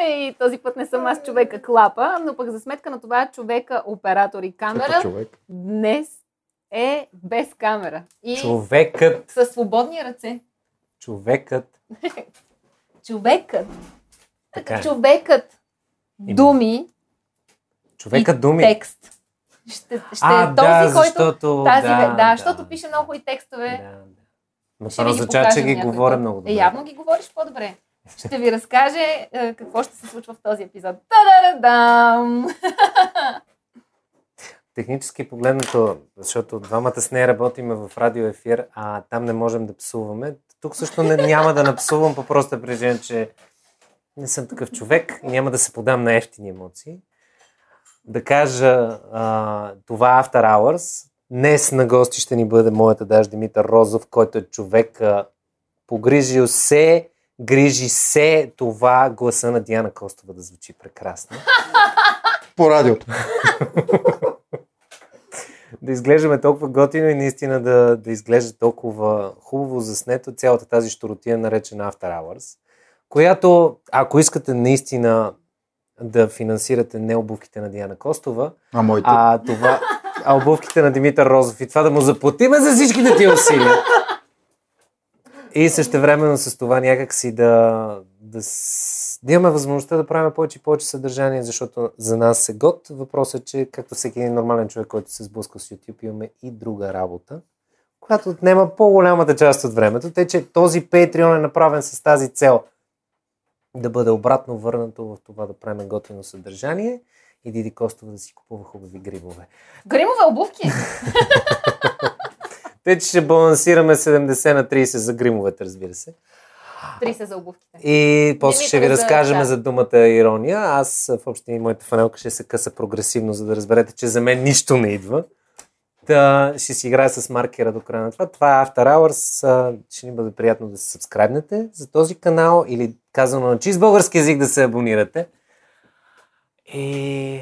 Ей, този път не съм аз човека клапа, но пък за сметка на това човека оператор и камера човек. днес е без камера. И Човекът. със свободни ръце. Човекът. Човекът. Така е. Човекът. Думи Човекът и думи. текст. Ще, ще А, е този, да, който защото... тази, да, да, да, защото пише много хубави текстове. Да, да. Но това означава, че ги говоря много добре. Е, явно ги говориш по-добре. Ще ви разкаже е, какво ще се случва в този епизод. Та-да-да-дам! Технически погледнато, защото двамата с нея работиме в радио ефир, а там не можем да псуваме. Тук също не, няма да напсувам по проста причина, че не съм такъв човек и няма да се подам на ефтини емоции. Да кажа а, това After Hours. Днес на гости ще ни бъде моята даже Димитър Розов, който е човек а, погрижил се, грижи се това гласа на Диана Костова да звучи прекрасно. По радиото. да изглеждаме толкова готино и наистина да, да изглежда толкова хубаво заснето цялата тази щуротия, наречена After Hours, която, ако искате наистина да финансирате не обувките на Диана Костова, А моите. а това, а обувките на Димитър Розов и това да му заплатиме за всичките ти усилия. И същевременно с това някак си да, да, да имаме възможността да правим повече и повече съдържание, защото за нас е год. Въпросът е, че както всеки един нормален човек, който се сблъска с YouTube, имаме и друга работа, която отнема по-голямата част от времето. Тъй, че този Patreon е направен с тази цел да бъде обратно върнато в това да правим готино съдържание и Диди Костова да си купува хубави грибове. Гримове обувки. Тъй, че ще балансираме 70 на 30 за гримовете, разбира се. 30 за обувките. И после Димитър ще ви разкажем да. за думата ирония. Аз в общи и моята фанелка ще се къса прогресивно, за да разберете, че за мен нищо не идва. Та ще си играя с маркера до края на това. Това е After Hours. Ще ни бъде приятно да се сабскрайбнете за този канал или казано на чист български язик да се абонирате. И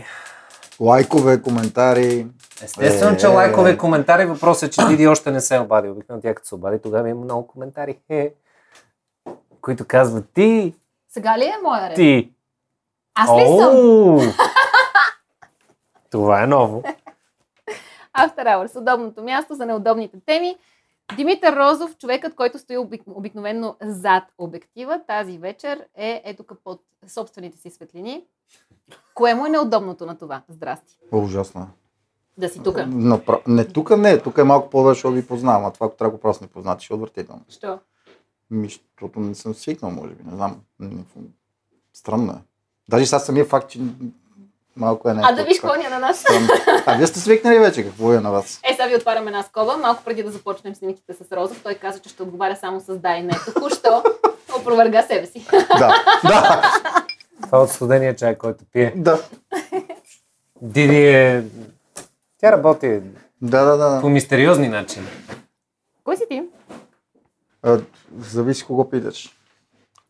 Лайкове, коментари. естествено, че Е. лайкове, коментари. Въпросът е, че Диди още не се е обади. Обикновено тя като се обади, тогава има много коментари. Е, които казват ти, Сега ли е моя ред? ти. Аз ли съм? Това е ново. After Hours, удобното място за неудобните теми. Димитър Розов, човекът, който стои обик... обикновенно зад обектива, тази вечер е ето тук под собствените си светлини. Кое му е неудобното на това? Здрасти. О, ужасно. Да си тук. Напра... Не, тук не. Тук е малко по-добре, защото ви познавам. А това, ако трябва да го просто не познати, ще е отвратително. Що? Ми, защото не съм свикнал, може би. Не знам. Странно е. Даже сега самия факт, че малко е нещо. А да виж коня на нас. А вие сте свикнали вече. Какво е на вас? Е, сега ви отваряме една скоба. Малко преди да започнем снимките с Розов, той каза, че ще отговаря само с да и не. Току-що опроверга себе си. Да. Да. Това е от студения чай, който пие. Да. Диди е... Тя работи Да, да, да. по мистериозни начини. Кой си ти? А, зависи кого питаш.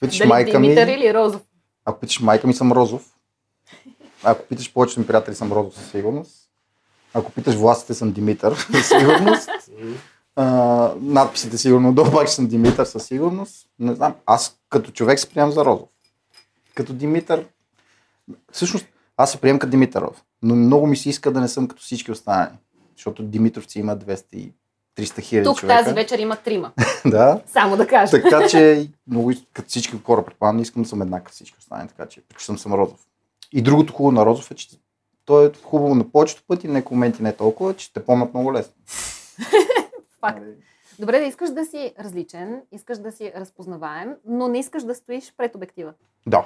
Питаш Дали майка ми. Димитър или Розов? Ако питаш майка ми, съм Розов. Ако питаш повечето ми приятели, съм Розов със сигурност. Ако питаш властите, съм Димитър със сигурност. А, надписите сигурно долу пак съм Димитър със сигурност. Не знам, аз като човек се приемам за Розов. Като Димитър... Всъщност, аз се приемам като Димитър Розов. Но много ми се иска да не съм като всички останали. Защото Димитровци има 200 и 300 хиляди Тук човека. тази вечер има трима. да. Само да кажа. Така че, много, като всички хора, предполагам, не искам да съм еднакъв всички останали, така че предпочитам съм Розов. И другото хубаво на Розов е, че той е хубаво на повечето пъти, не моменти не толкова, че те помнят много лесно. Факт. Добре, да искаш да си различен, искаш да си разпознаваем, но не искаш да стоиш пред обектива. Да,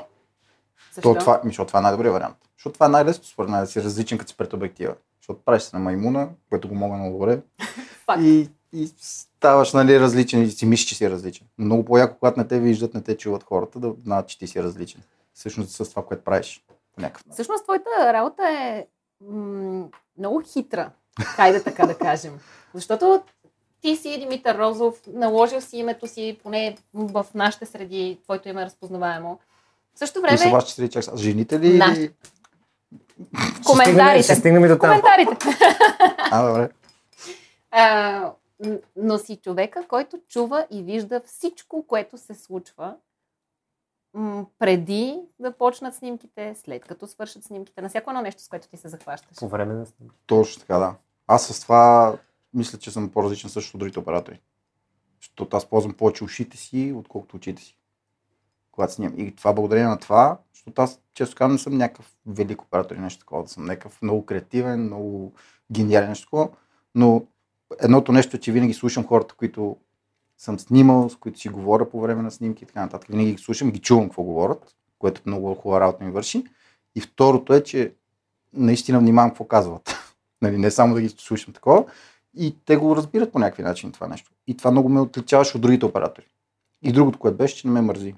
Защо? то, това, защото това е най-добрият вариант. Защото това е най-лесно според мен да си различен като си пред обектива. Защото правиш се на маймуна, което го мога много добре. И, и ставаш нали, различен и си мислиш, че си различен. Много по-яко, когато не те виждат, не те чуват хората, да знаят, че ти си различен. Всъщност с това, което правиш. По някакъв начин. Всъщност, твоята работа е м- много хитра, хайде така да кажем. Защото ти си Димитър Розов, наложил си името си, поне в нашите среди, твоето име е разпознаваемо. В същото Кои са време, вашите среди чак? сега? Жените ли? Наш- или- Ще коментарите. стигнем и до там. Коментарите. А, добре. А, Но си човека, който чува и вижда всичко, което се случва м, преди да почнат снимките, след като свършат снимките, на всяко едно нещо, с което ти се захващаш. По време на снимки. Точно така, да. Аз с това мисля, че съм по-различен също от другите оператори. Защото аз ползвам повече ушите си, отколкото очите си. Когато снимам. И това благодарение на това, защото аз често казвам, не съм някакъв велик оператор и нещо такова, да съм някакъв много креативен, много гениален нещо такова. Но едното нещо е, че винаги слушам хората, които съм снимал, с които си говоря по време на снимки и така нататък. Винаги ги слушам, ги чувам какво говорят, което много хубава работа ми върши. И второто е, че наистина внимавам какво казват. нали, не само да ги слушам такова. И те го разбират по някакви начин това нещо. И това много ме отличаваше от другите оператори. И другото, което беше, че не ме мързи,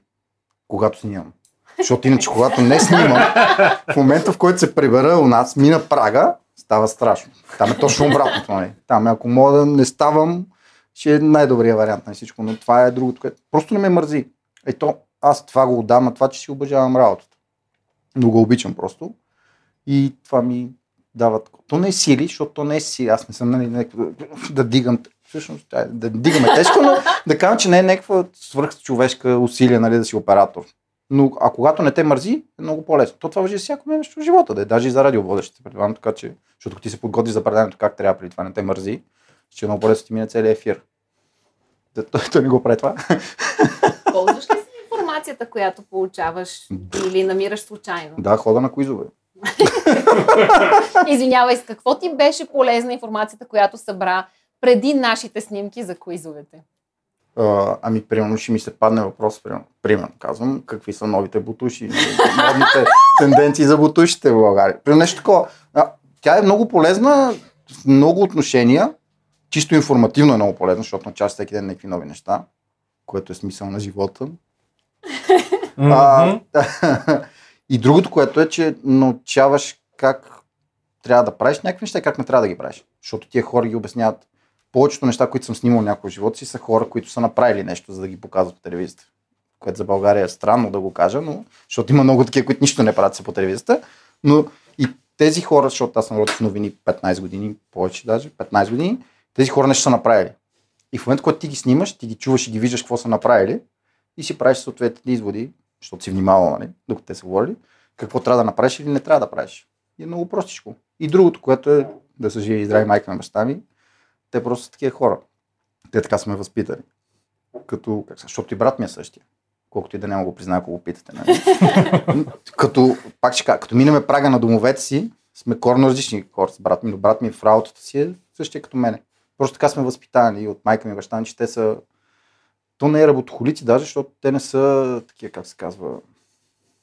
когато снимам. Защото иначе, когато не снимам, в момента, в който се прибера у нас, мина прага, става страшно. Там е точно обратното. Нали? Там, ако мога да не ставам, ще е най-добрият вариант на всичко. Но това е другото, което просто не ме мързи. Ето, аз това го отдам на това, че си обожавам работата. Но го обичам просто. И това ми дава. То не е сили, защото то не е сили. Аз не съм нали, някакво, да дигам. Всъщност, е да дигаме тежко, но да кажа, че не е някаква свръхчовешка усилия нали, да си оператор. Но а когато не те мързи, е много по-лесно. То това въжи всяко нещо в живота, да е, даже и за радиоводещите, предполагам, така че, защото ти се подготвиш за предаването как трябва, при това не те мързи, ще е много по-лесно ти мине целият ефир. Да, той, той не го прави това. Ползваш ли си информацията, която получаваш или намираш случайно? да, хода на куизове. Извинявай, с какво ти беше полезна информацията, която събра преди нашите снимки за куизовете? А, ами, примерно, ще ми се падне въпрос, примерно, примерно казвам, какви са новите бутуши, модните тенденции за бутушите в България. Примерно нещо такова. А, тя е много полезна в много отношения, чисто информативно е много полезна, защото научаваш всеки ден някакви нови неща, което е смисъл на живота. А, и другото, което е, че научаваш как трябва да правиш някакви неща и как не трябва да ги правиш. Защото тия хора ги обясняват. Повечето неща, които съм снимал някой в живота си, са хора, които са направили нещо, за да ги показват по телевизията. Което за България е странно да го кажа, но, защото има много такива, които нищо не правят се по телевизията. Но и тези хора, защото аз съм работил в новини 15 години, повече даже, 15 години, тези хора нещо са направили. И в момента, когато ти ги снимаш, ти ги чуваш и ги виждаш какво са направили и си правиш съответните изводи, защото си внимавал, нали, докато те са говорили, какво трябва да направиш или не трябва да правиш. И е много простичко. И другото, което е да са живи и здрави майка на баща ми, те просто са такива хора. Те така сме възпитани. Като, как, се- защото и брат ми е същия. Колкото и да няма го признае, ако го питате. Нали? като, пак ще кажа, като минеме прага на домовете си, сме корно различни хора с брат ми, но брат ми в работата си е същия като мене. Просто така сме възпитани от майка ми и баща ми, че те са... То не е работохолици даже, защото те не са такива, как се казва,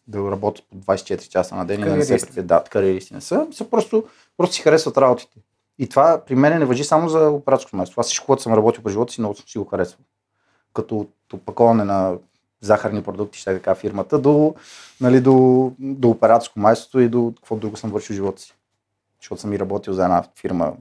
да работят по 24 часа на ден и да не се предадат. Кариеристи не са. са просто, просто си харесват работите. И това при мен не въжи само за операторско място. Това всичко, което съм работил през живота си, много съм си го харесвал. Като от опаковане на захарни продукти, ще така фирмата, до, нали, до, до операторско майсторство и до какво друго съм вършил живота си. Защото съм и работил за една фирма.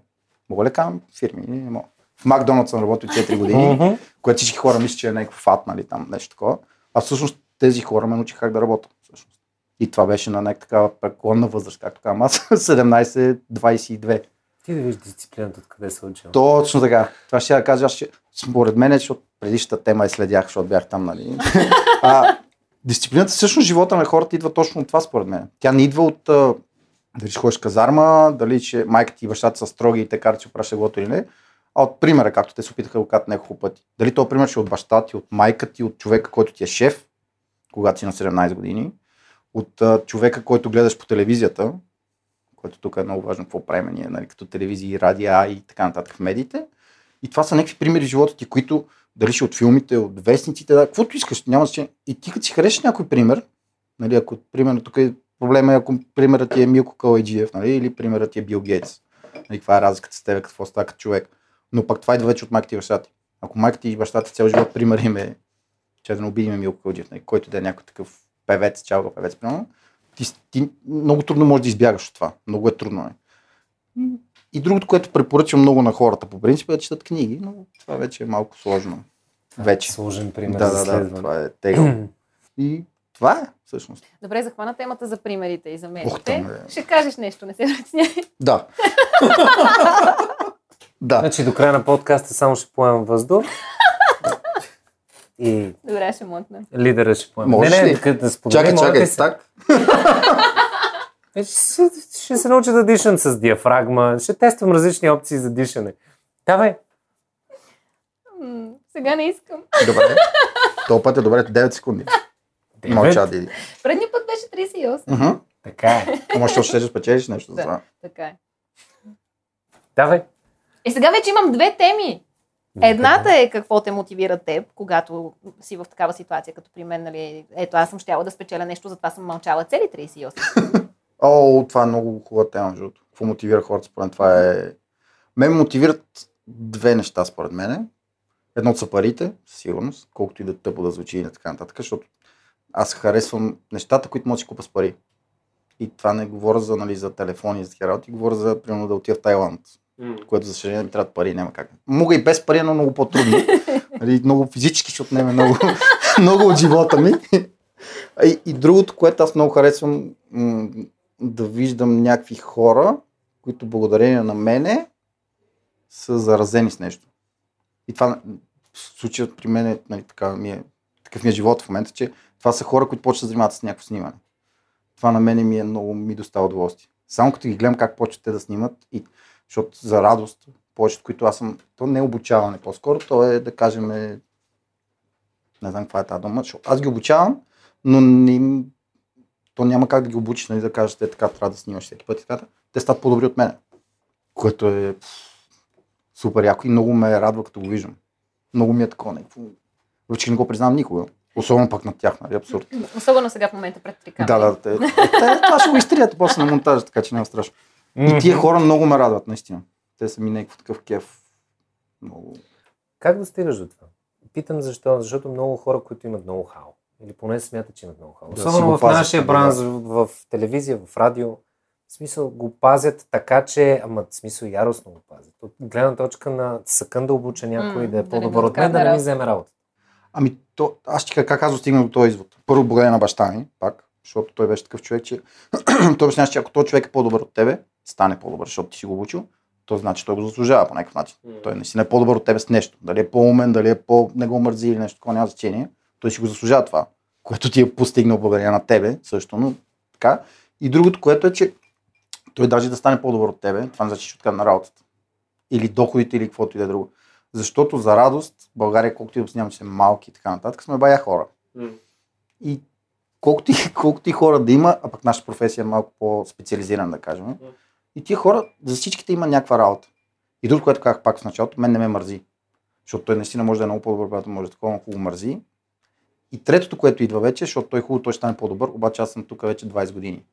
Мога ли кажам фирми? Не, мога. В Макдоналдс съм работил 4 години, което всички хора мислят, че е някакво фат, нали, там нещо такова. А всъщност тези хора ме научиха как да работя. Всъщност. И това беше на някаква такава преклонна възраст, както казвам аз, 17-22. Ти да виждаш дисциплината, откъде се учил. Точно така. Това ще я кажа, аз ще, според мен, защото предишната тема е следях, защото бях там, нали. А, дисциплината, всъщност живота на хората идва точно от това, според мен. Тя не идва от дали ще ходиш казарма, дали че майка и бащата са строги и те карат си опраш леглото или не, а от примера, както те се опитаха да кажат няколко пъти. Дали то пример ще е от баща ти, от майка ти, от човека, който ти е шеф, когато си на 17 години, от а, човека, който гледаш по телевизията, което тук е много важно какво правим ние, нали, като телевизии, радиа и така нататък в медиите. И това са някакви примери в живота ти, които дали ще от филмите, от вестниците, да, каквото искаш, няма значение. И ти като си харесаш някой пример, нали, ако примерно тук е проблема, е, ако примерът ти е Милко Калайджиев, нали, или примерът ти е Бил Гейтс. Нали, каква е разликата с теб, какво става като човек. Но пък това идва вече от майка ти и баща ти. Ако майка ти и баща ти цял живот пример им е, че да не обидиме Милко Калайджиев, нали, който да е някой такъв певец, чалга певец, примерно, ти, ти много трудно можеш да избягаш от това. Много е трудно. Е. И другото, което препоръчвам много на хората по принцип е да четат книги, но това вече е малко сложно. Вече. Сложен пример Да, за да, да, следване. това е тегъл. И това е, всъщност. Добре, захвана темата за примерите и за Ох, медиите. там е. Ще кажеш нещо, не се притесняй. Да. Да. Значи до края на подкаста само ще поемам въздух. И Добре, ще мъкна. лидера ще поема. Можеш не, не, ли? да, споделим, Чакай, чакай, се. так. Е, Ще, ще се науча да дишам с диафрагма. Ще тествам различни опции за дишане. Давай. М, Сега не искам. Добре. Това път е добре, 9 секунди. Девет. Мълча, Диди. Предния път беше 38. Мгм. Така е. Що ще спечелиш нещо за това? Така е. Давай. И сега вече имам две теми. Едната е какво те мотивира теб, когато си в такава ситуация, като при мен, нали, ето аз съм щяла да спечеля нещо, затова съм мълчала цели 38. О, това е много хубава тема, между. Какво мотивира хората, според мен това е... Мен ме мотивират две неща, според мен. Едното са парите, със сигурност, колкото и да е тъпо да звучи и така нататък, защото аз харесвам нещата, които мога да си купа с пари. И това не говоря за, нали, за телефони и за такива работи, говоря за, примерно, да отида в Тайланд, което за съжаление ми трябват пари, няма как. Мога и без пари, но много по-трудно. Нали, много физически ще отнеме много, много от живота ми. И, и другото, което аз много харесвам, м- да виждам някакви хора, които благодарение на мене са заразени с нещо. И това в случая при мен е, нали, така, ми е, такъв ми е живот в момента, че това са хора, които почват да занимават с някакво снимане. Това на мене ми е много, ми достава удоволствие. Само като ги гледам как почват те да снимат, и, защото за радост, повечето, които аз съм, то не е обучаване по-скоро, то е да кажем, е, не знам каква е тази дума, защото аз ги обучавам, но не им, то няма как да ги обучиш, нали, да кажеш, те така трябва да снимаш всеки път и така. Те стават по-добри от мен, което е пф, супер яко и много ме радва, като го виждам. Много ми е такова някакво. Въпреки че не го признавам никога. Особено пък на тях, нали, абсурд. Особено сега в момента пред три Да, камери. да, те, те, това ще го изтрият после на монтажа, така че няма страшно. И тия хора много ме радват, наистина. Те са ми някакъв такъв кеф. Много. Как да стигаш до това? Питам защо. Защото много хора, които имат ноу-хау, или поне смятат, че имат ноу-хау. Да Особено в пазят, нашия да. бранш, в, в телевизия, в радио, в смисъл го пазят така, че, ама в смисъл яростно го пазят. От гледна точка на съкън да обуча някой М, да е да по-добър от мен, да не ми вземе работа. Ами, то, аз ще как аз достигнах до този извод. Първо, благодарение на баща ми, пак, защото той беше такъв човек, че той обясняваше, че ако този човек е по-добър от тебе, стане по-добър, защото ти си го обучил, то значи той го заслужава по някакъв начин. Той наистина е по-добър от тебе с нещо. Дали е по-умен, дали е по... не го мързи или нещо такова, няма значение. Той си го заслужава това, което ти е постигнал благодарение на тебе също, но така. И другото, което е, че той даже да стане по-добър от тебе, това не значи, че откъде на работата. Или доходите, или каквото и да е друго. Защото за радост, България, колкото и да обяснявам, че сме малки и така нататък, сме бая хора. И колкото и, колкото и хора да има, а пък нашата професия е малко по-специализирана, да кажем. И тия хора, за всичките има някаква работа. И друго, което казах пак в началото, мен не ме мързи. Защото той наистина може да е много по-добър, когато може да е такова, но хубаво мързи. И третото, което идва вече, защото той е хубаво, той ще стане по-добър, обаче аз съм тук вече 20 години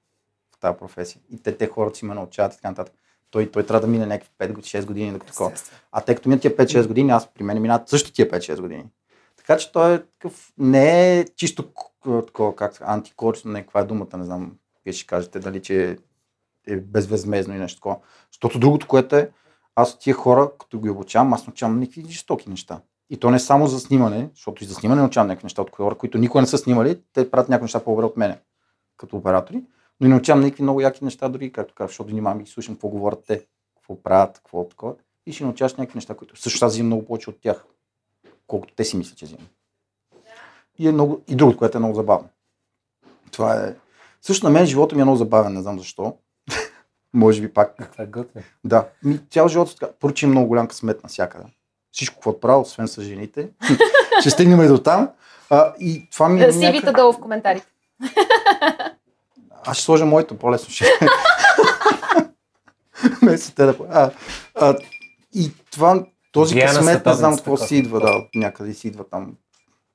в тази професия. И те, те хората си ме научават и така нататък. Той, той трябва да мине някакви 5-6 години, докато такова. А тъй като минат тия 5-6 години, аз при мен минат също тия 5-6 години. Така че той е такъв, не е чисто такова, как антикорично, не каква е думата, не знам, вие ще кажете дали, че е безвъзмезно и нещо такова. Защото другото, което е, аз от тия хора, като ги обучавам, аз научавам някакви жестоки неща. И то не само за снимане, защото и за снимане научавам някакви неща от хора, които никога не са снимали, те правят някакви неща по-добре от мене, като оператори. Но и научавам някакви много яки неща, дори, както казвам, защото внимавам и слушам какво говорят те, какво правят, какво такова. И ще научаваш някакви неща, които също аз взимам много повече от тях, колкото те си мислят, че взимам. И, е много, и другото, което е много забавно. Това е... Също на мен живота ми е много забавен, не знам защо. Може би пак Това е готвен. да, ми, цял живот е така. Поръчи много голям късмет навсякъде. Всичко, какво правя, освен с жените. Ще стигнем и до там. А, и това ми е Сивите някак... долу в коментарите. Аз ще сложа моето, по-лесно ще. Вместо те да... А, а, и това, този Диана късмет, не знам какво си идва, да, от някъде си идва там.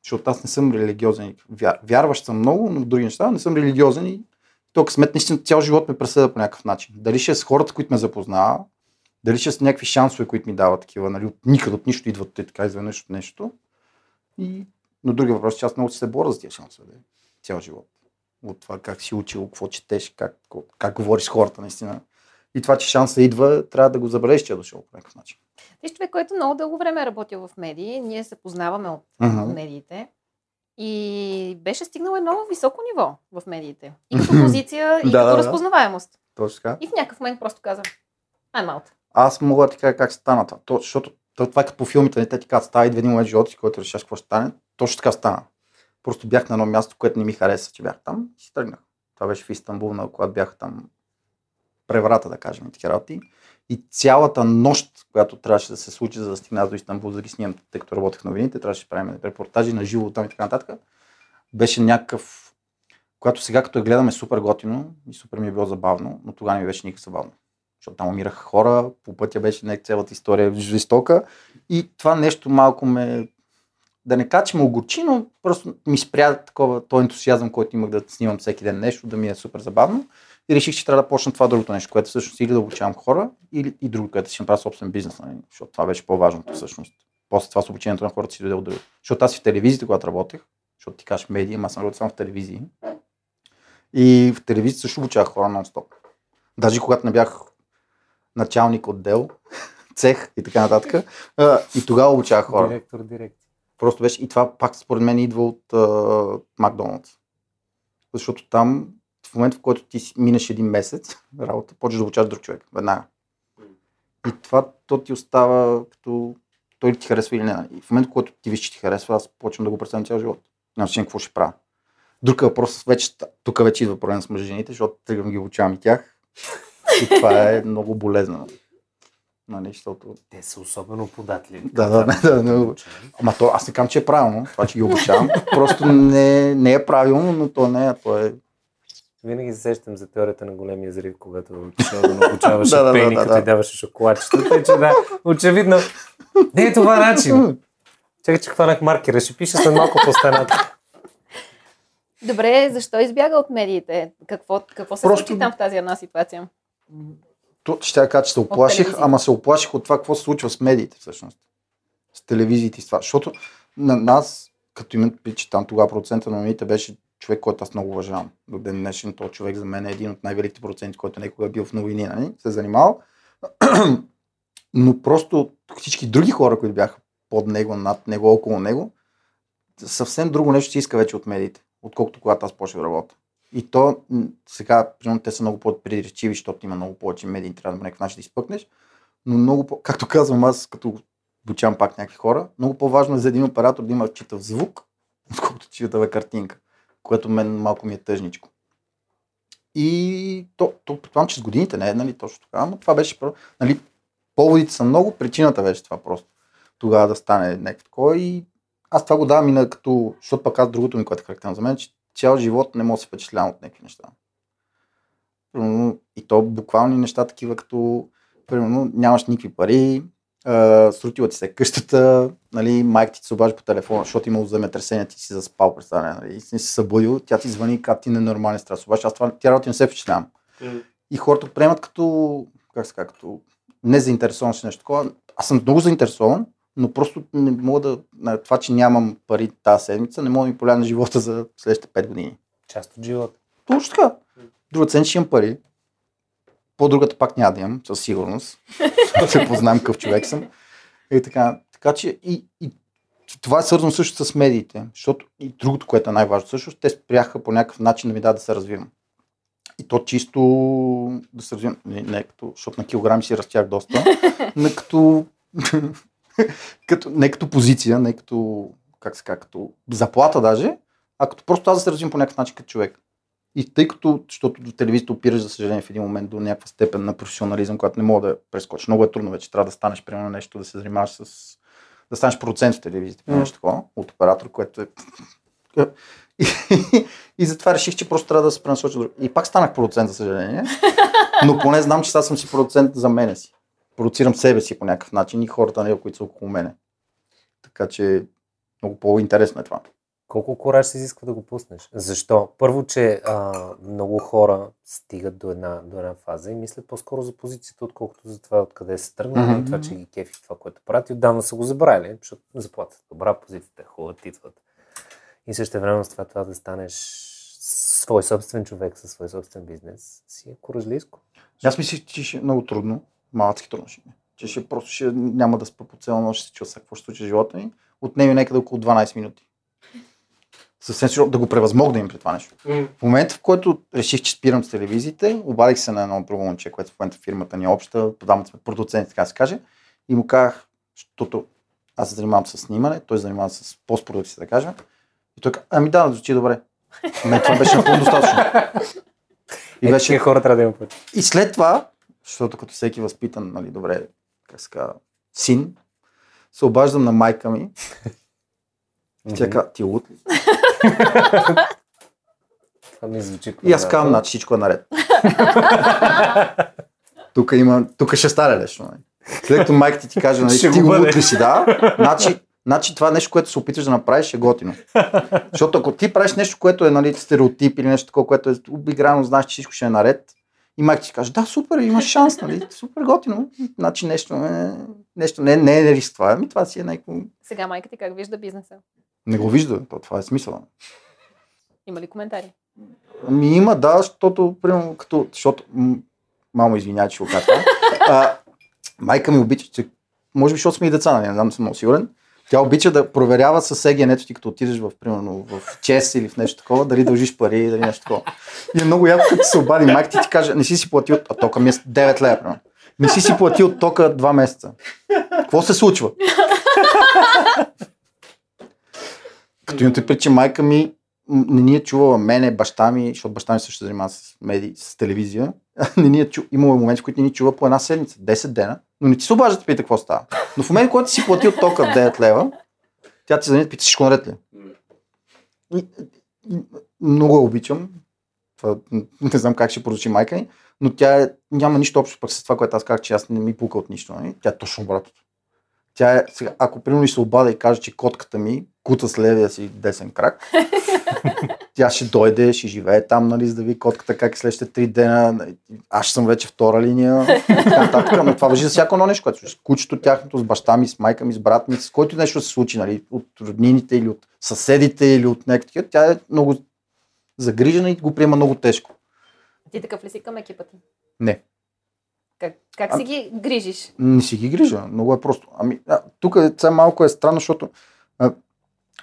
Защото аз не съм религиозен. Вяр, вярващ съм много, но в други неща не съм религиозен и то късмет наистина цял живот ме преследва по някакъв начин. Дали ще е с хората, които ме запознава, дали ще е с някакви шансове, които ми дават такива, нали, от никъде, от нищо идват те така изведнъж от нещо. И, но други въпрос, че аз много се боря за тия шансове, да, цял живот. От това как си учил, какво четеш, как, как говориш с хората, наистина. И това, че шанса идва, трябва да го забележиш, че е дошъл по някакъв начин. Ти човек, който много дълго време е работил в медии. Ние се познаваме от Мгм. медиите. И беше стигнал едно високо ниво в медиите. И като позиция, и Да, като да, разпознаваемост. Точно така. И в някакъв момент просто каза, I'm out. аз мога да ти кажа как стана това. То, защото то, това е като по филмите, не те ти казват, става и един момент живота си, който решаваш какво ще стане. Точно така стана. Просто бях на едно място, което не ми хареса, че бях там и си тръгнах. Това беше в Истанбул, на когато бях там преврата, да кажем, такива работи. И цялата нощ, която трябваше да се случи, за да стигна до Истанбул, за да ги снимам, тъй като работех новините, трябваше да правим репортажи на живо там и така нататък, беше някакъв, когато сега като я гледаме супер готино и супер ми е било забавно, но тогава не ми беше никак забавно. Защото там умираха хора, по пътя беше не цялата история жестока и това нещо малко ме да не кажа, че огорчи, но просто ми спря такова, този ентусиазъм, който имах да снимам всеки ден нещо, да ми е супер забавно. И реших, че трябва да почна това другото нещо, което всъщност или да обучавам хора, или и друго, което си направя собствен бизнес, нали? защото това беше по-важното всъщност. После това с обучението на хората си дойде от друго. Защото аз и в телевизията, когато работех, защото ти кажеш медия, аз съм работил само в телевизии. И в телевизията също обучавах хора нон-стоп. Даже когато не бях началник отдел, цех и така нататък. И тогава обучавах хора. Директор, директор. Просто беше и това пак според мен идва от Макдоналдс. Защото там в момента, в който ти минеш един месец работа, почваш да обучаваш друг човек. Веднага. И това то ти остава като той ти харесва или не. И в момента, който ти виж, че ти харесва, аз почвам да го представям цял живот. Нямам значение какво ще правя. Друг въпрос, вече, тук вече идва проблем с мъжените, защото тръгвам ги обучавам и тях. И това е много болезнено. Нали, защото... Те са особено податливи. Да, да, да. да, Ама то, аз не казвам, че е правилно, това, че ги обучавам. Просто не, не е правилно, но то не е. То е винаги се сещам за теорията на големия зрив, когато отишъл да обучаваш Да, да, да, пени, да, като да. и даваше шоколадчета. Тъй, че да, очевидно, не е това начин. Чакай, че хванах маркера, ще пиша след малко по стената. Добре, защо избяга от медиите? Какво, какво се Просто- случи там в тази една ситуация? Ще я кажа, че се оплаших, ама се оплаших от това, какво се случва с медиите всъщност. С телевизиите и с това. Защото на нас, като имам че там тогава процента на новините беше човек, който аз много уважавам. До ден днешен този човек за мен е един от най-великите проценти, който някога е бил в новини, нали? се е занимавал. Но просто всички други хора, които бяха под него, над него, около него, съвсем друго нещо си иска вече от медиите, отколкото когато аз почнах да работя. И то сега, примерно, те са много по-приречиви, защото има много повече медии, трябва да някакъв начин да изпъкнеш. Но много по, както казвам аз, като обучавам пак някакви хора, много по-важно е за един оператор да има читав звук, отколкото читава картинка, което мен малко ми е тъжничко. И то, то предполагам, че с годините не е нали, точно така, но това беше, нали, поводите са много, причината беше това просто. Тогава да стане някакво такова и аз това го давам и на като, защото пък аз другото ми, което е характерно за мен, че цял живот не мога да се впечатлявам от някакви неща. Примерно, И то буквални неща, такива като, примерно, нямаш никакви пари, а, срутила ти се къщата, нали, майка ти се обажда по телефона, защото имало земетресение, ти си заспал, представя, нали, и си се събудил, тя ти звъни, как ти ненормален стрес. Обаче аз това, тя работа не се впечатлявам. И хората приемат като, как се като незаинтересован с нещо такова. Аз съм много заинтересован, но просто не мога да, на това, че нямам пари тази седмица, не мога да ми повлия на живота за следващите 5 години. Част от живота. Точно така. Друга цен ще имам пари. По-другата пак няма да имам, със сигурност. Се познавам какъв човек съм. И така, така че и, и това е свързано също с медиите, защото и другото, което е най-важно, също, те спряха по някакъв начин да ми дадат да се развивам. И то чисто да се развивам, не, не като, защото на килограми си растях доста, не като, като, не като позиция, не като, как се казва, като заплата даже, а като просто аз да се развивам по някакъв начин като човек. И тъй като, защото до телевизията опираш, за съжаление, в един момент до някаква степен на професионализъм, която не мога да прескочиш. Много е трудно вече. Трябва да станеш, примерно, нещо, да се занимаваш с... да станеш продуцент в телевизията, mm. нещо такова, от оператор, което е... И, и затова реших, че просто трябва да се пренасоча. И пак станах продуцент, за съжаление. Но поне знам, че сега съм си продуцент за мене си. Продуцирам себе си по някакъв начин и хората, нали, които са около мене. Така че много по-интересно е това. Колко кораж се изисква да го пуснеш? Защо? Първо, че а, много хора стигат до една, до една фаза и мислят по-скоро за позицията, отколкото за това откъде са тръгнали Мгм. и това, че ги кефи това, което правят. И отдавна са го забравили, защото заплатят добра, позицията е хубава, титват. И също време с това, това да станеш свой собствен човек със свой собствен бизнес, си е коражлийско. Аз мислих, че ще е много трудно. Малацки трудно ще ми. е. Че ще просто ще няма да спа по цяла нощ, ще се чува какво ще случи в живота ми. Отнеми някъде около 12 минути. съвсем сигурно да го превъзмогна им при това нещо. В момента, в който реших, че спирам с телевизиите, обадих се на едно друго момче, което в момента фирмата ни е обща, двамата сме продуценти, така да се каже, и му казах, защото аз се занимавам с снимане, той се занимава с постпродукция, да кажа. И той каза, ами да, звучи добре. Мен това беше напълно достатъчно. И, И, беше... беше, хора трябва да има път. и след това, защото като всеки възпитан, нали, добре, как се син, се обаждам на майка ми. И тя казва, ти лут ли? си?» Това ми звучи И аз казвам, значи всичко е наред. тук има, тук ще стане нещо. Нали. След като майка ти ти каже, нали, ти лут ли си, да, значи, значи това нещо, което се опиташ да направиш е готино. Защото ако ти правиш нещо, което е нали, стереотип или нещо такова, което е обиграно, знаеш, че всичко ще е наред, и майка ти каже, да, супер, имаш шанс, нали, супер готино. Значи нещо, е, нещо не, не е риск това, ами това си е някакво... Сега майка ти как вижда бизнеса? Не го вижда, то, това е смисъл. Има ли коментари? Ами има, да, защото, примерно, като, защото, м- мамо, извинявай, че го казвам. Майка ми обича, че, може би, защото сме и деца, нали, не знам, съм много сигурен. Тя обича да проверява с егенето ти, като отидеш в, примерно, в чес или в нещо такова, дали дължиш пари, дали нещо такова. И е много яко, като се обади майка ти, ти каже, не си си платил, а тока ми е 9 лева, примерно. Не си си платил тока 2 месеца. Какво се случва? Като имате пред, че майка ми не ни е чувала мене, баща ми, защото баща ми също занимава с медии, с телевизия. не ни е чу... Имало моменти, в които не ни чува по една седмица, 10 дена, но не ти се обажда да пита какво става. Но в момент, който си платил тока 9 лева, тя ти звъни да пита всичко наред ли. Много я обичам. Това, не знам как ще прозвучи майка ми, но тя е, няма нищо общо пък с това, което аз казах, че аз не ми пука от нищо. Нали? Тя е точно обратното. Тя е, сега, ако примерно се обада и каже, че котката ми кута с левия си десен крак, тя ще дойде, ще живее там, нали, за да види котката как е следващите три дена. Аз съм вече втора линия. Нататък. Но това въжи за всяко едно нещо, което. С кучето тяхното, с баща ми, с майка ми, с брат ми, с който нещо се случи, нали, от роднините или от съседите или от някакви. Тя е много загрижена и го приема много тежко. Ти такъв ли си към екипа ти? Не. Как, как А- си ги грижиш? Не си ги грижа. Много е просто. Ами, а, тук е, малко е странно, защото а,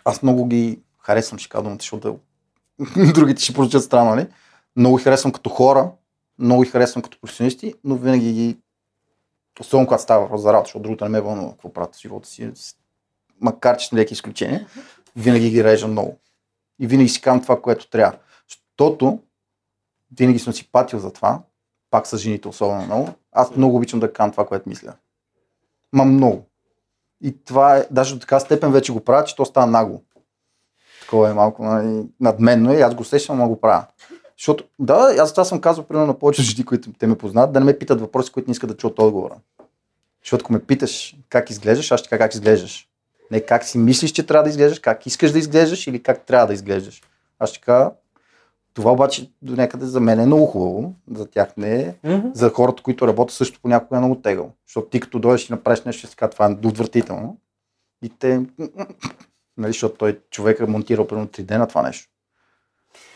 аз много ги харесвам, ще кажа думата, защото другите ще прозвучат странно, нали? Много ги харесвам като хора, много ги харесвам като професионалисти, но винаги ги особено когато става въпрос за работа, защото другото не ме вълнува какво правят в живота си, макар че с леки изключения, винаги ги режа много. И винаги си казвам това, което трябва. Защото винаги съм си патил за това, пак с жените особено много. Аз много обичам да казвам това, което мисля. Ма много. И това е, даже до така степен вече го правя, че то става нагло. Такова е малко нали, надменно и аз го усещам, но го правя. Защото, да, аз това съм казал примерно на повечето жени, които те ме познават, да не ме питат въпроси, които не искат да чуят отговора. Защото ако ме питаш как изглеждаш, аз ще кажа как изглеждаш. Не как си мислиш, че трябва да изглеждаш, как искаш да изглеждаш или как трябва да изглеждаш. Аз ще кажа, това обаче до някъде за мен е много хубаво, за тях не е. За хората, които работят също понякога е много тегъл. Защото ти като дойдеш и направиш нещо, ще това е отвратително. И те, нали, защото той човек е монтирал примерно 3 дена това нещо.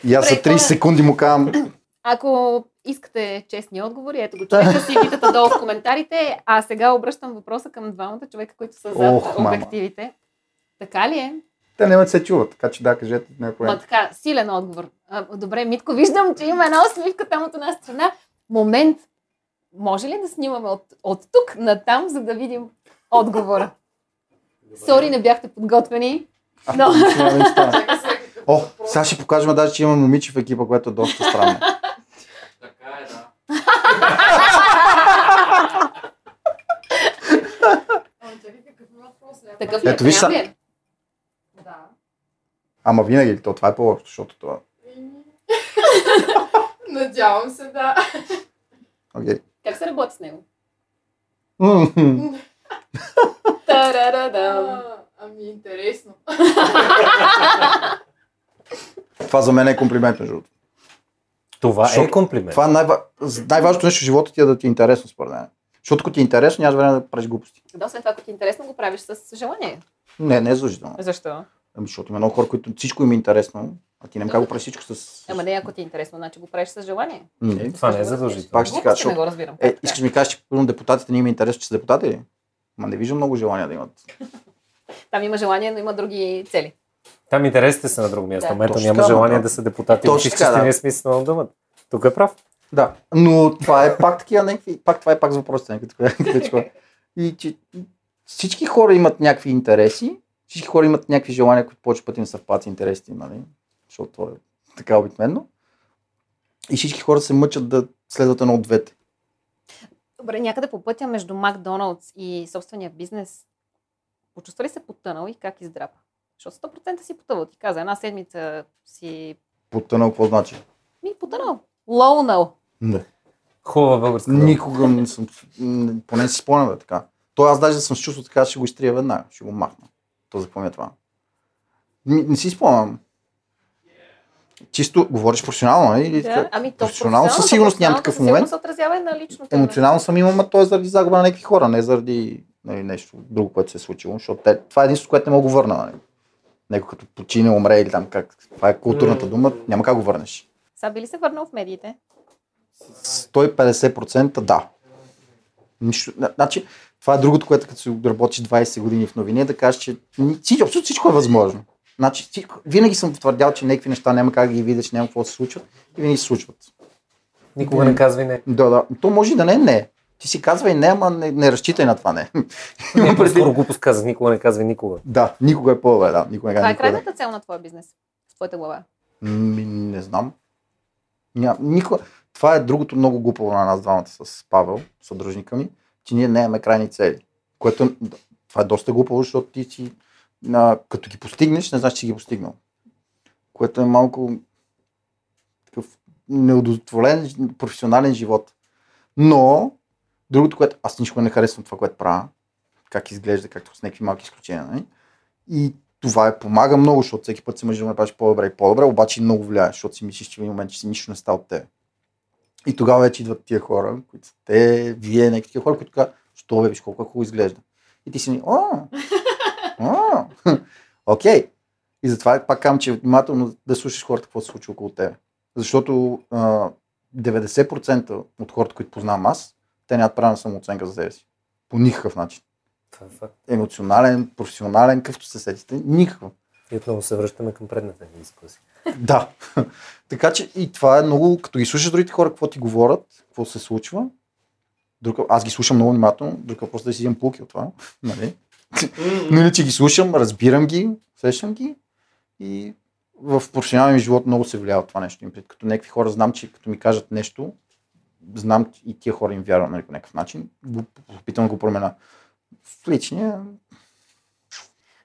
И аз за Добре, 30 хора. секунди му казвам, Ако искате честни отговори, ето го човека си питате долу в коментарите, а сега обръщам въпроса към двамата човека, които са зад Ох, мама. обективите. Така ли е? Те не се чуват, така че да, кажете е Ма така, силен отговор. А, добре, Митко, виждам, че има една усмивка там от една страна. Момент, може ли да снимаме от, от тук на там, за да видим отговора? Сори, не бяхте подготвени. Но... О, сега ще покажем даже, че има момиче в екипа, което е доста странно. Така е, да. Такъв е? Ето, виж са- е? Ама винаги ли то? Това е по-лошо, защото това... Надявам се, да. Окей. Как се работи с него? А, Ами, интересно. Това за мен е комплимент, между другото. Това е Защото комплимент. Това е най- най-важното нещо в живота ти е да ти е интересно, според мен. Защото ако ти е интересно, нямаш време да правиш глупости. Да, освен това, ако ти е интересно, го правиш с желание. Не, не е задължително. Защо? Ами, защото има много хора, които всичко им е интересно, а ти не как го правиш всичко с... Ама не, ако ти е интересно, значи го правиш с желание. Не. Това не е задължително. Пак ще ти кажа, не го разбирам. Е, искаш ми кажеш, че депутатите не им е интересно, че са депутати ли? Ма не виждам много желания да имат. Там има желание, но има други цели. Там интересите са на друго място. Да. Точно няма желание да. да са депутати Точно така, да. истинния смисъл на думата. Тук е прав. Да, но това е пак такива някакви, пак това е пак за въпросите. И че всички хора имат някакви интереси, всички хора имат някакви желания, които повече пъти не съвпадат с интересите им, нали? Защото това е така обикновено. И всички хора се мъчат да следват едно от двете. Добре, някъде по пътя между Макдоналдс и собствения бизнес, почувства ли се потънал и как издрапа? Защото 100% си потъвал. Ти каза, една седмица си Потънал, какво значи? ми потънал. Лоунал. Не. Хубава българска. Никога не съм, поне не си спомням да така. То аз даже съм с чувство така, ще го изтрия веднага, ще го махна. То за какво ми е това? Не, не си спомням. Чисто говориш професионално, нали? Или Да, така? ами то професионално със сигурност няма професионално такъв момент. се отразява и на личното. Емоционално съм имал, но то е заради загуба на някакви хора, не заради нали, нещо друго, което се е случило. Защото те, това е единството, което не мога да върна. Нали? Некой като почине, умре или там как. Това е културната дума, няма как го върнеш. Сега би ли се върнал в медиите? 150% да. Нищо, на- значи, това е другото, което като си работиш 20 години в новини, е да кажеш, че всичко, абсолютно всичко е възможно. Значи, всичко, винаги съм твърдял, че някакви неща няма как да ги видиш, няма какво да се случват и винаги се случват. Никога не казвай не. Да, да. То може и да не е не. Ти си казвай не, ама не, не разчитай на това не. Не, по-скоро глупост казах. Никога не казвай никога. Да, никога е по-добре, да. Никога не Това е никога. крайната цел на твоя бизнес. В твоята глава. Ми, не знам. Ня, никога. Това е другото много глупаво на нас двамата с Павел, съдружника ми, че ние не имаме крайни цели. Което това е доста глупаво, защото ти си, а, като ги постигнеш, не знаеш, че ги постигнал. Което е малко такъв неудовлетворен професионален живот. Но, другото, което аз нищо не харесвам това, което правя, как изглежда, както с някакви малки изключения. Нали? И това е помага много, защото всеки път се мъжи да направиш по-добре и по-добре, обаче много влияе, защото си мислиш, че в един момент, че си нищо не става от теб. И тогава вече идват тия хора, които са те, вие, някакви такива хора, които казват, що бе, виж колко хубаво изглежда. И ти си ни, о, о, окей. И затова пак казвам, че е внимателно да слушаш хората, какво се случва около теб. Защото а, 90% от хората, които познавам аз, те нямат правилна самооценка за себе си. По никакъв начин. Е. Емоционален, професионален, какъвто се сетите, никакъв. И отново се връщаме към предната ни дискусия. Да. така че и това е много, като ги слушаш другите хора, какво ти говорят, какво се случва. Друг, аз ги слушам много внимателно, друг въпрос е да си вземам полки от това. Нали? Но иначе ги слушам, разбирам ги, сещам ги и в професионалния ми живот много се влияе от това нещо. Им пред- Като някакви хора знам, че като ми кажат нещо, знам и тия хора им вярвам нали, по някакъв начин, го, опитам да го променя. В личния,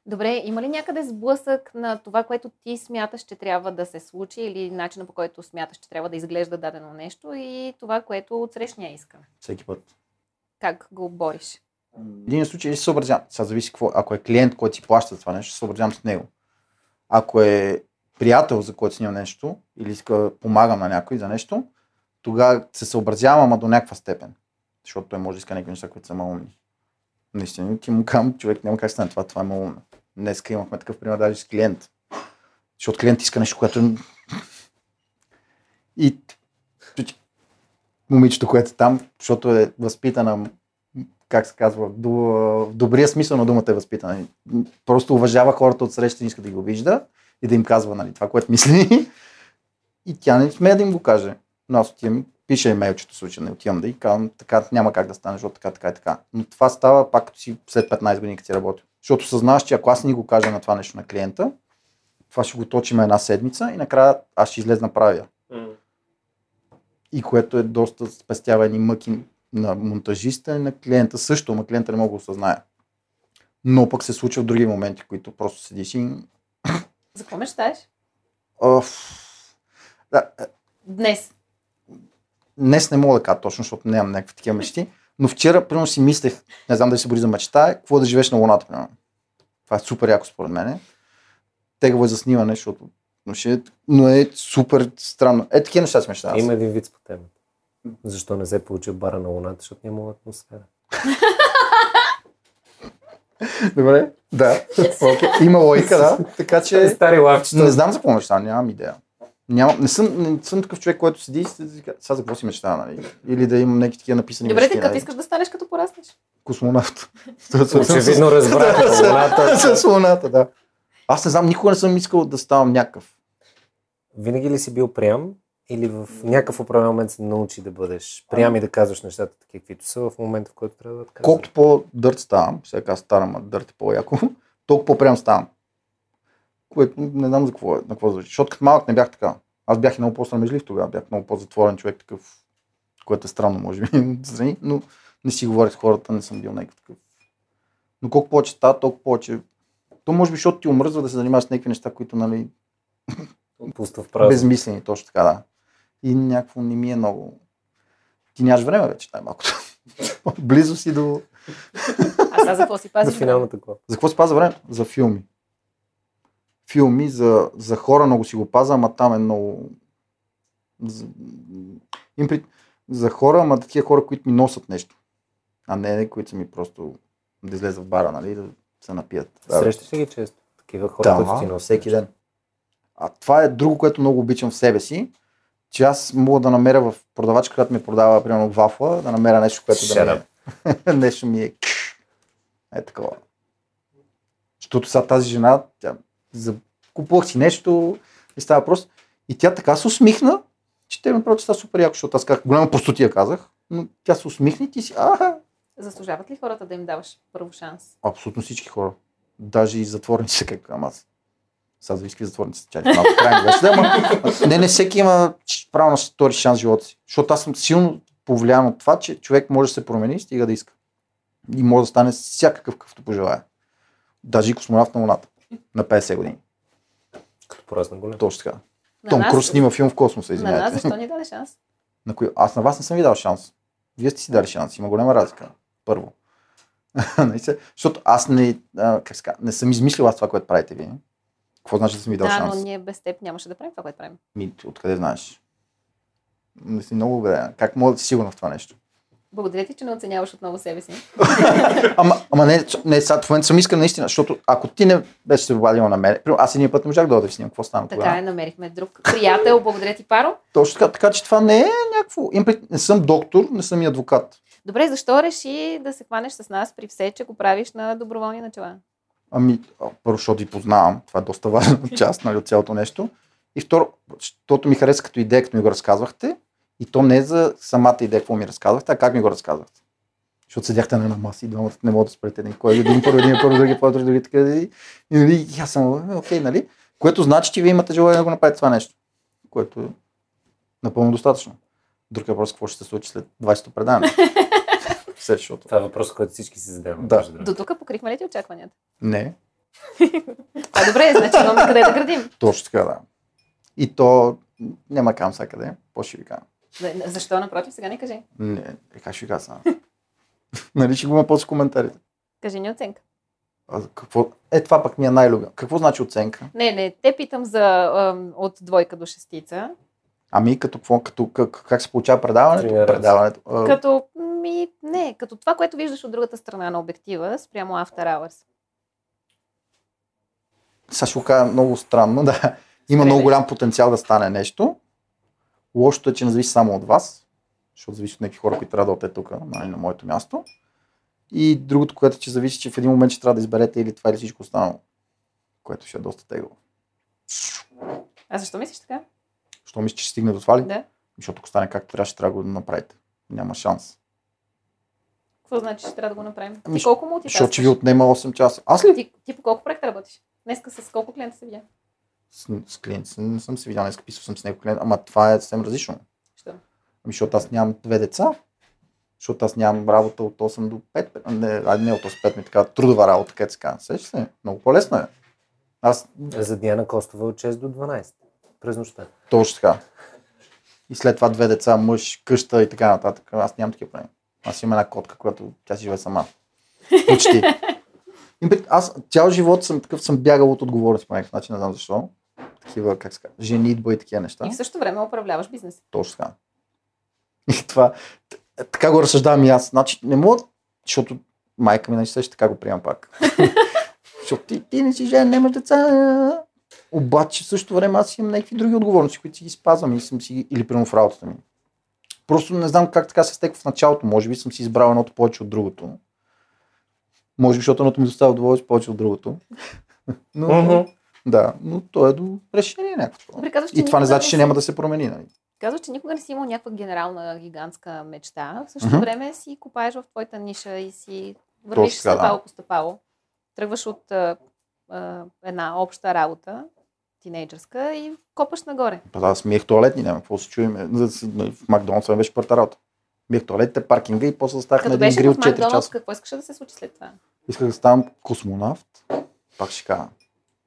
Добре, има ли някъде сблъсък на това, което ти смяташ, че трябва да се случи или начина по който смяташ, че трябва да изглежда дадено нещо и това, което отсрещния иска? всеки път. Как го бориш? В един случай се съобразявам. Сега зависи какво. Ако е клиент, който си плаща за това нещо, се съобразявам с него. Ако е приятел, за който снимам нещо, или иска да помагам на някой за нещо, тогава се съобразявам, ама до някаква степен. Защото той може да иска някакви неща, които са малумни. Наистина, ти му казвам, човек няма как стане това, това е малумно. Днеска имахме такъв пример даже с клиент. Защото клиент иска нещо, което... И момичето, което е там, защото е възпитана как се казва, в добрия смисъл на думата е възпитана. Просто уважава хората от среща и иска да ги вижда и да им казва нали, това, което мисли. И тя не смее да им го каже. Но аз отивам, пише имейлчето случай, не отивам да и казвам, така няма как да стане, защото така, така и така. Но това става пак като си след 15 години, като си работил. Защото съзнаваш, че ако аз не го кажа на това нещо на клиента, това ще го точим една седмица и накрая аз ще излезна правя. И което е доста спестява едни мъки на монтажиста и на клиента също, но клиента не мога да осъзнае. Но пък се случва в други моменти, които просто седиш и... За какво мечтаеш? Оф. Да, е, Днес. Днес не мога да кажа точно, защото нямам някакви такива мечти, но вчера, примерно, си мислех, не знам дали се бори за мечта, е, какво да живееш на Луната, примерно. Това е супер яко според мен. Тегаво е за снимане, защото но, ще, но е супер странно. Е, такива неща си мечтая. аз. Има един вид по темата. Защо не се получи в бара на Луната, защото няма атмосфера. Добре, да. Okay. Има логика, да. Така че... Стари лавчета. Не знам за какво мечта, нямам идея. Няма, не, съм, не съм такъв човек, който седи и се сега за какво си мечтая, нали? Или да имам някакви такива написани Добре, мечти, ти като нали? искаш да станеш като пораснеш. Космонавт. Очевидно разбрах. Луната. С луната, да. Аз не знам, никога не съм искал да ставам някакъв. Винаги ли си бил прям или в някакъв определен момент се научи да бъдеш прям и да казваш нещата такива, каквито са в момента, в който трябва да отказваш? Колкото по-дърт ставам, сега аз старам, а дърт е по-яко, толкова по-прям ставам. Което не знам за какво, е, на какво звучи. Защото като малък не бях така. Аз бях и много по-срамежлив тогава, бях много по-затворен човек, такъв, което е странно, може би, отстрани, но не си говорих с хората, не съм бил някакъв такъв. Но колко повече става, толкова повече. То може би, защото ти омръзва да се занимаваш с някакви неща, които, нали, Пусто в празно. безмислени, точно така, да. И някакво не ми е много... Ти нямаш време вече, най-малкото. Близо си до... А сега за какво си За пазиш? финалната кола. За какво се паза времето? За филми. Филми, за, за хора много си го паза, ама там е много... За, им при... за хора, ама такива хора, които ми носят нещо. А не, които са ми просто да излезе в бара, нали, да се напият. Да. Срещаш ли ги често? Такива хора, които ти Да, носят. всеки ден. А това е друго, което много обичам в себе си, че аз мога да намеря в продавачка, която ми продава, примерно, вафла, да намеря нещо, което да Shut ми е... нещо ми е... Е такова. Защото сега тази жена, тя за... купувах си нещо и става въпрос. И тя така се усмихна, че те ми правят, че става супер яко, защото аз как голяма простотия казах, но тя се усмихна и ти си, а, Заслужават ли хората да им даваш първо шанс? Абсолютно всички хора. Даже и затворници, как ама аз. Сега зависи какви затворници са. Чакай, малко крайно беше. Да, ама, не, не всеки има право на втори шанс в живота си. Защото аз съм силно повлиян от това, че човек може да се промени, стига да иска. И може да стане всякакъв, какъвто пожелая. Даже и космонавт на Луната. На 50 години. Като поразна голям. Точно така. На Том нас- Круз снима филм в космоса, На нас извинявайте. защо ни даде шанс? На кои... Аз на вас не съм ви дал шанс. Вие сте си дали шанс. Има голяма разлика. Първо. Защото аз не, а, как ска, не съм измислил аз това, което правите вие. Какво значи да съм ви дал Да, шанс? но ние без теб нямаше да правим това, което правим. Ми, откъде знаеш? Не си много убеден. Как мога да си сигурна в това нещо? Благодаря ти, че не оценяваш отново себе си. Ама, ама не, не, сега в момента съм искрен наистина, защото ако ти не беше се обадила на мен, аз един път не можах да дойда снимам, какво стана Така тогава? е, намерихме друг приятел. Благодаря ти, Паро. Точно така, така, че това не е някакво. Не съм доктор, не съм и адвокат. Добре, защо реши да се хванеш с нас при все, че го правиш на доброволни начала? Ами, първо, защото ви познавам. Това е доста важна част нали, от цялото нещо. И второ, защото ми хареса като идея, като ми го разказвахте. И то не е за самата идея, какво ми разказвахте, а как ми го разказвахте. Защото седяхте на една маса и двамата не могат да спрете. Нали? Кой е един първо, един първо, други първо, други така. И, нали, и аз съм, е, окей, нали? Което значи, че вие имате желание да го направите това нещо. Което е напълно достатъчно. Друг е въпрос, какво ще се случи след 20-то предаване. Все, защото... Това е въпрос, който всички си задаваме. Да. До тук покрихме ли ти очакванията? Не, А, добре, значи имаме къде да градим. Точно така, да. И то няма кам сега къде. Какво ще ви кажа? За- Защо, напротив, сега не кажи. Не, е, как ще сега? нали ще го има после коментарите. Кажи ни оценка. А, какво? Е, това пък ми е най-любимо. Какво значи оценка? Не, не, те питам за ам, от двойка до шестица. Ами, като, какво, като как, как се получава предаването? Тренировка. Предаването. А, Като, ми, не, като това, което виждаш от другата страна на обектива, спрямо After Hours. Сега ще го кажа много странно, да. Има Спрей. много голям потенциал да стане нещо. Лошото е, че не зависи само от вас, защото зависи от някакви хора, които трябва да отидат тук, нали, на моето място. И другото, което е, че зависи, че в един момент ще трябва да изберете или това, или всичко останало, което ще е доста тегло. А защо мислиш така? Що мислиш, че ще стигне до това ли? Да. Защото ако стане както трябва, ще трябва да го направите. Няма шанс. Какво значи, ще трябва да го направим? Ами, Ти колко мултитаскаш? Защото ще ви отнема 8 часа. Аз ли? Ти, ти по колко проекта работиш? Днеска с колко клиента се видя? С, с клиент не съм се видял, днес писал съм с него клиент, ама това е съвсем различно. Що? Ами, защото аз нямам две деца, защото аз нямам работа от 8 до 5, не, айде не от 8 до 5, ми така трудова работа, където се казва. Сещаш се? Много по-лесно е. Аз За Диана Костова от 6 до 12. През нощта. точно така. И след това две деца, мъж, къща и така нататък. Аз нямам такива проблеми. Аз имам една котка, която тя си живее сама. Почти. Аз цял живот съм такъв, съм бягал от отговорност по някакъв начин, не знам защо. Такива, как се женитба и такива неща. И в същото време управляваш бизнес. Точно така. И това, така го разсъждавам и аз. Значи, не мога, защото майка ми, значи, също така го приемам пак. защото ти, ти не си жен, нямаш деца. Обаче в същото време аз имам някакви други отговорности, които си ги спазвам и съм си, или примерно в работата ми. Просто не знам как така се стеква в началото. Може би съм си избрал едното повече от другото. Може би, защото едното ми доставя удоволствие повече от другото. Но, Мгм. Да, но то е до решение някакво. Добре, казваш, И това не значи, че няма да се промени. Нали? Казваш, че никога не си имал някаква генерална, гигантска мечта. В същото Мгм. време си копаеш в твоята ниша и си вървиш Точно така, да. стъпало по стъпало. Тръгваш от а, а, една обща работа, тинейджърска, и копаш нагоре. Па да, аз миех туалетни, няма какво се чуем. В Макдоналдс не беше първата работа. Миех туалетите, паркинга и после останах на един грил в 4 Макдоналдс, часа. какво искаше да се случи след това? Исках да ставам космонавт. Пак ще кажа.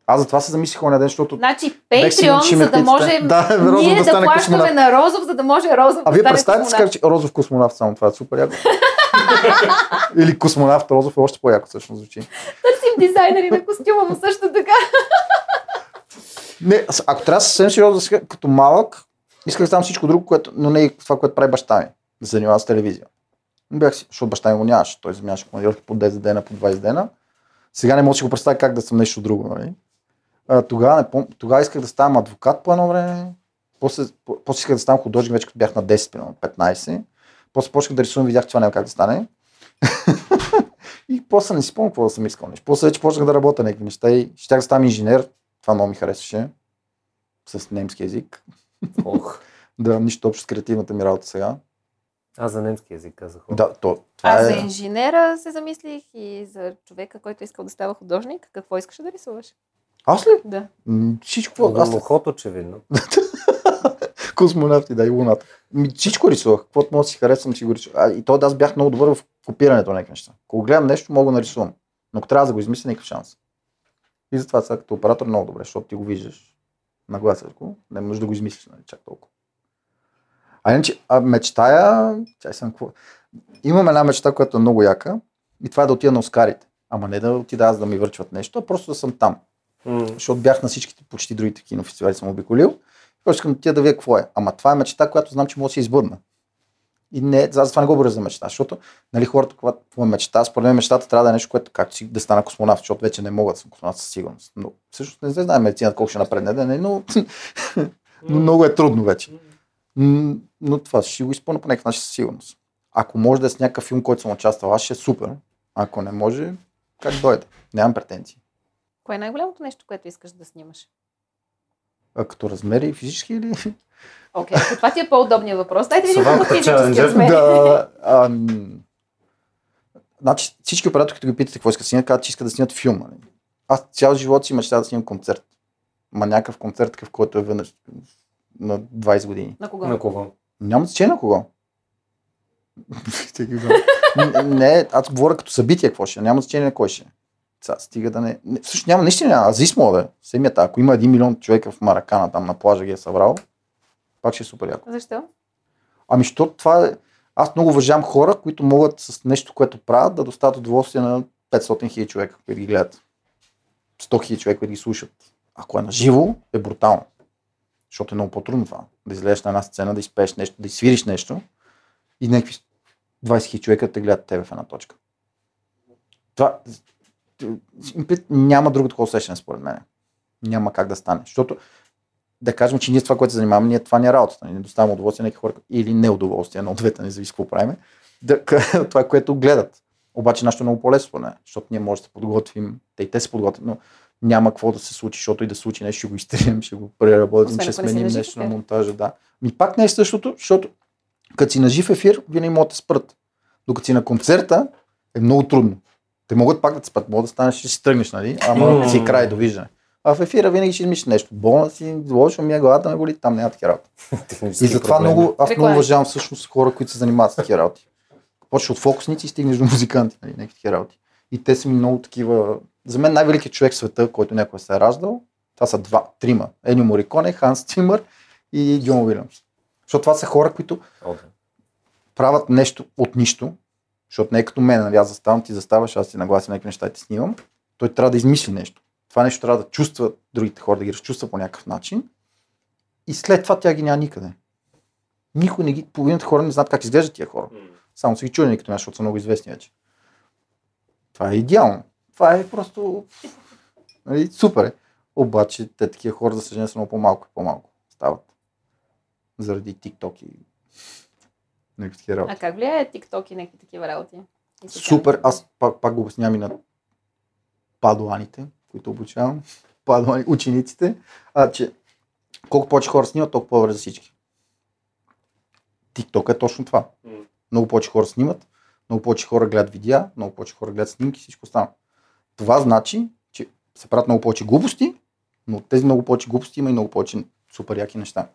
Аз за това се замислих оня ден, защото Значи, Patreon, за да може Да, Розов ние да да, плащаме космонавт. на Розов, за да може Розов А да вие представете си, че Розов космонавт само това е супер яко. Или космонавт Розов е още по-яко всъщност звучи. Търсим дизайнери на костюма му също така. Не, ако трябва да се съвсем сериозно, сега, като малък, исках да ставам всичко друго, което, но не и това, което прави баща ми. Да се занимава с телевизия. Бях си, защото баща ми го нямаше. Той занимаваше командировки по 10 дена, по 20 дена. Сега не мога да си го представя как да съм нещо друго. Нали? А, тогава, не пом... тогава исках да ставам адвокат по едно време. После, по- после исках да ставам художник, вече като бях на 10, примерно 15. После почнах да рисувам, видях, че това няма как да стане. и после не си спомням какво да съм искал. Нещо. После вече почнах да работя някакви неща и щях да ставам инженер. Това много ми харесваше. С немски язик. Ох, Да, нищо общо с креативната ми работа сега. аз за немски язик казах. Да, то, това Аз е... за инженера се замислих и за човека, който е искал да става художник. Какво искаше да рисуваш? Аз ли? Да. Всичко. Аз Лохот, очевидно. космонавти, да, и луната. Всичко рисувах. Каквото мога да си харесвам, си го рисувах. И то да, аз бях много добър в копирането на някакви неща. Ако гледам нещо, мога да нарисувам. Но ако трябва да го измисля, никакъв шанс. И затова сега като оператор много добре, защото ти го виждаш. Нагласяш го. Не може да го измислиш, нали, чак толкова. А иначе, а мечтая, чай съм какво. Имам една мечта, която е много яка. И това е да отида на Оскарите. Ама не да отида аз да ми върчват нещо, а просто да съм там. М, Защото бях на всичките почти другите кинофестивали съм обиколил. Просто искам тия да видя какво е. Ама това е мечта, която знам, че може да се избъдна. И не, аз затова не го бърза за мечта, защото нали, хората, когато какво е мечта, според мен мечтата трябва да е нещо, което както си да стана космонавт, защото вече не мога да съм космонавт със сигурност. Но всъщност не знае медицината колко ще напредне, да не, но, но много е трудно вече. Но това ще го изпълня по някакъв начин със сигурност. Ако може да е с някакъв филм, който съм участвал, аз ще е супер. Ако не може, как дойде. Нямам претенции. Кое е най-голямото нещо, което искаш да снимаш? А като размери физически или? Окей, ако това ти е по-удобният въпрос. Дайте видим какво физически размери. да, ам... Значи всички оператори, като ги питате какво искат да снимат, казват, че искат да снимат филм. Нали? Аз цял живот си мечтая да снимам концерт. Ма някакъв концерт, такъв, който е веднъж на 20 години. На кого? На кого? Няма значение на кого. Не, аз говоря като събитие, какво ще е. Няма значение на кой ще е. Сега, стига да не... не всъщност няма, наистина няма. Азисмо да е. Семията. Ако има един милион човека в Маракана, там на плажа ги е събрал, пак ще е супер яко. Защо? Ами, защото това е... Аз много уважавам хора, които могат с нещо, което правят, да доставят удоволствие на 500 хиляди човека, които ги гледат. 100 хиляди човека, които ги слушат. Ако е на живо, е брутално. Защото е много по-трудно това. Да излезеш на една сцена, да изпееш нещо, да изсвириш нещо и някакви 20 хиляди човека те гледат тебе в една точка. Това няма друго такова усещане, според мен. Няма как да стане. Защото да кажем, че ние това, което се занимаваме, ние това ни е работата. Ние доставяме удоволствие на хора или неудоволствие, на двете, не зависи какво правим. Да, това, което гледат. Обаче нашето е много по-лесно, поне, защото ние може да се подготвим, те и те се подготвят, но няма какво да се случи, защото и да случи нещо, ще го изтрием, ще го преработим, ще не сменим нещо на монтажа. Да. Ми пак не е същото, защото като си на жив ефир, винаги могат да спрат. Докато си на концерта, е много трудно. Те могат пак да те спрат, могат да станеш, ще си тръгнеш, нали? Ама М. си край, довиждане. А в ефира винаги ще измислиш нещо. Болна си, лошо ми е главата ме боли, там няма такива работи. И затова много, аз много уважавам всъщност хора, които се занимават с такива работи. Почваш от фокусници и стигнеш до музиканти, нали, някакви такива работи. И те са ми много такива... За мен най-великият човек в света, който някой се е раждал, това са два, трима. Енио Мориконе, Ханс Цимър и Джон Уилямс. Защото това са хора, които да. правят нещо от нищо, защото не е като мен, нали, аз заставам, ти заставаш, аз си наглася някакви неща и ти снимам. Той трябва да измисли нещо. Това нещо трябва да чувства другите хора, да ги разчувства по някакъв начин. И след това тя ги няма никъде. Никой не ги, половината хора не знаят как изглеждат тия хора. Само са ги чудени като защото са много известни вече. Това е идеално. Това е просто нали, супер. Е. Обаче те такива хора, за съжаление, са много по-малко и по-малко стават. Заради TikTok и някакви такива работи. А как влияе TikTok и някакви такива работи? Супер, аз пак, пак го обяснявам и на падуаните, които обучавам. попаднали учениците, а, че колко повече хора снимат, толкова по-добре за всички. TikTok е точно това. Много повече хора снимат, много повече хора гледат видеа, много повече хора гледат снимки, всичко останало. Това значи, че се правят много повече глупости, но от тези много повече глупости има и много повече супер яки неща.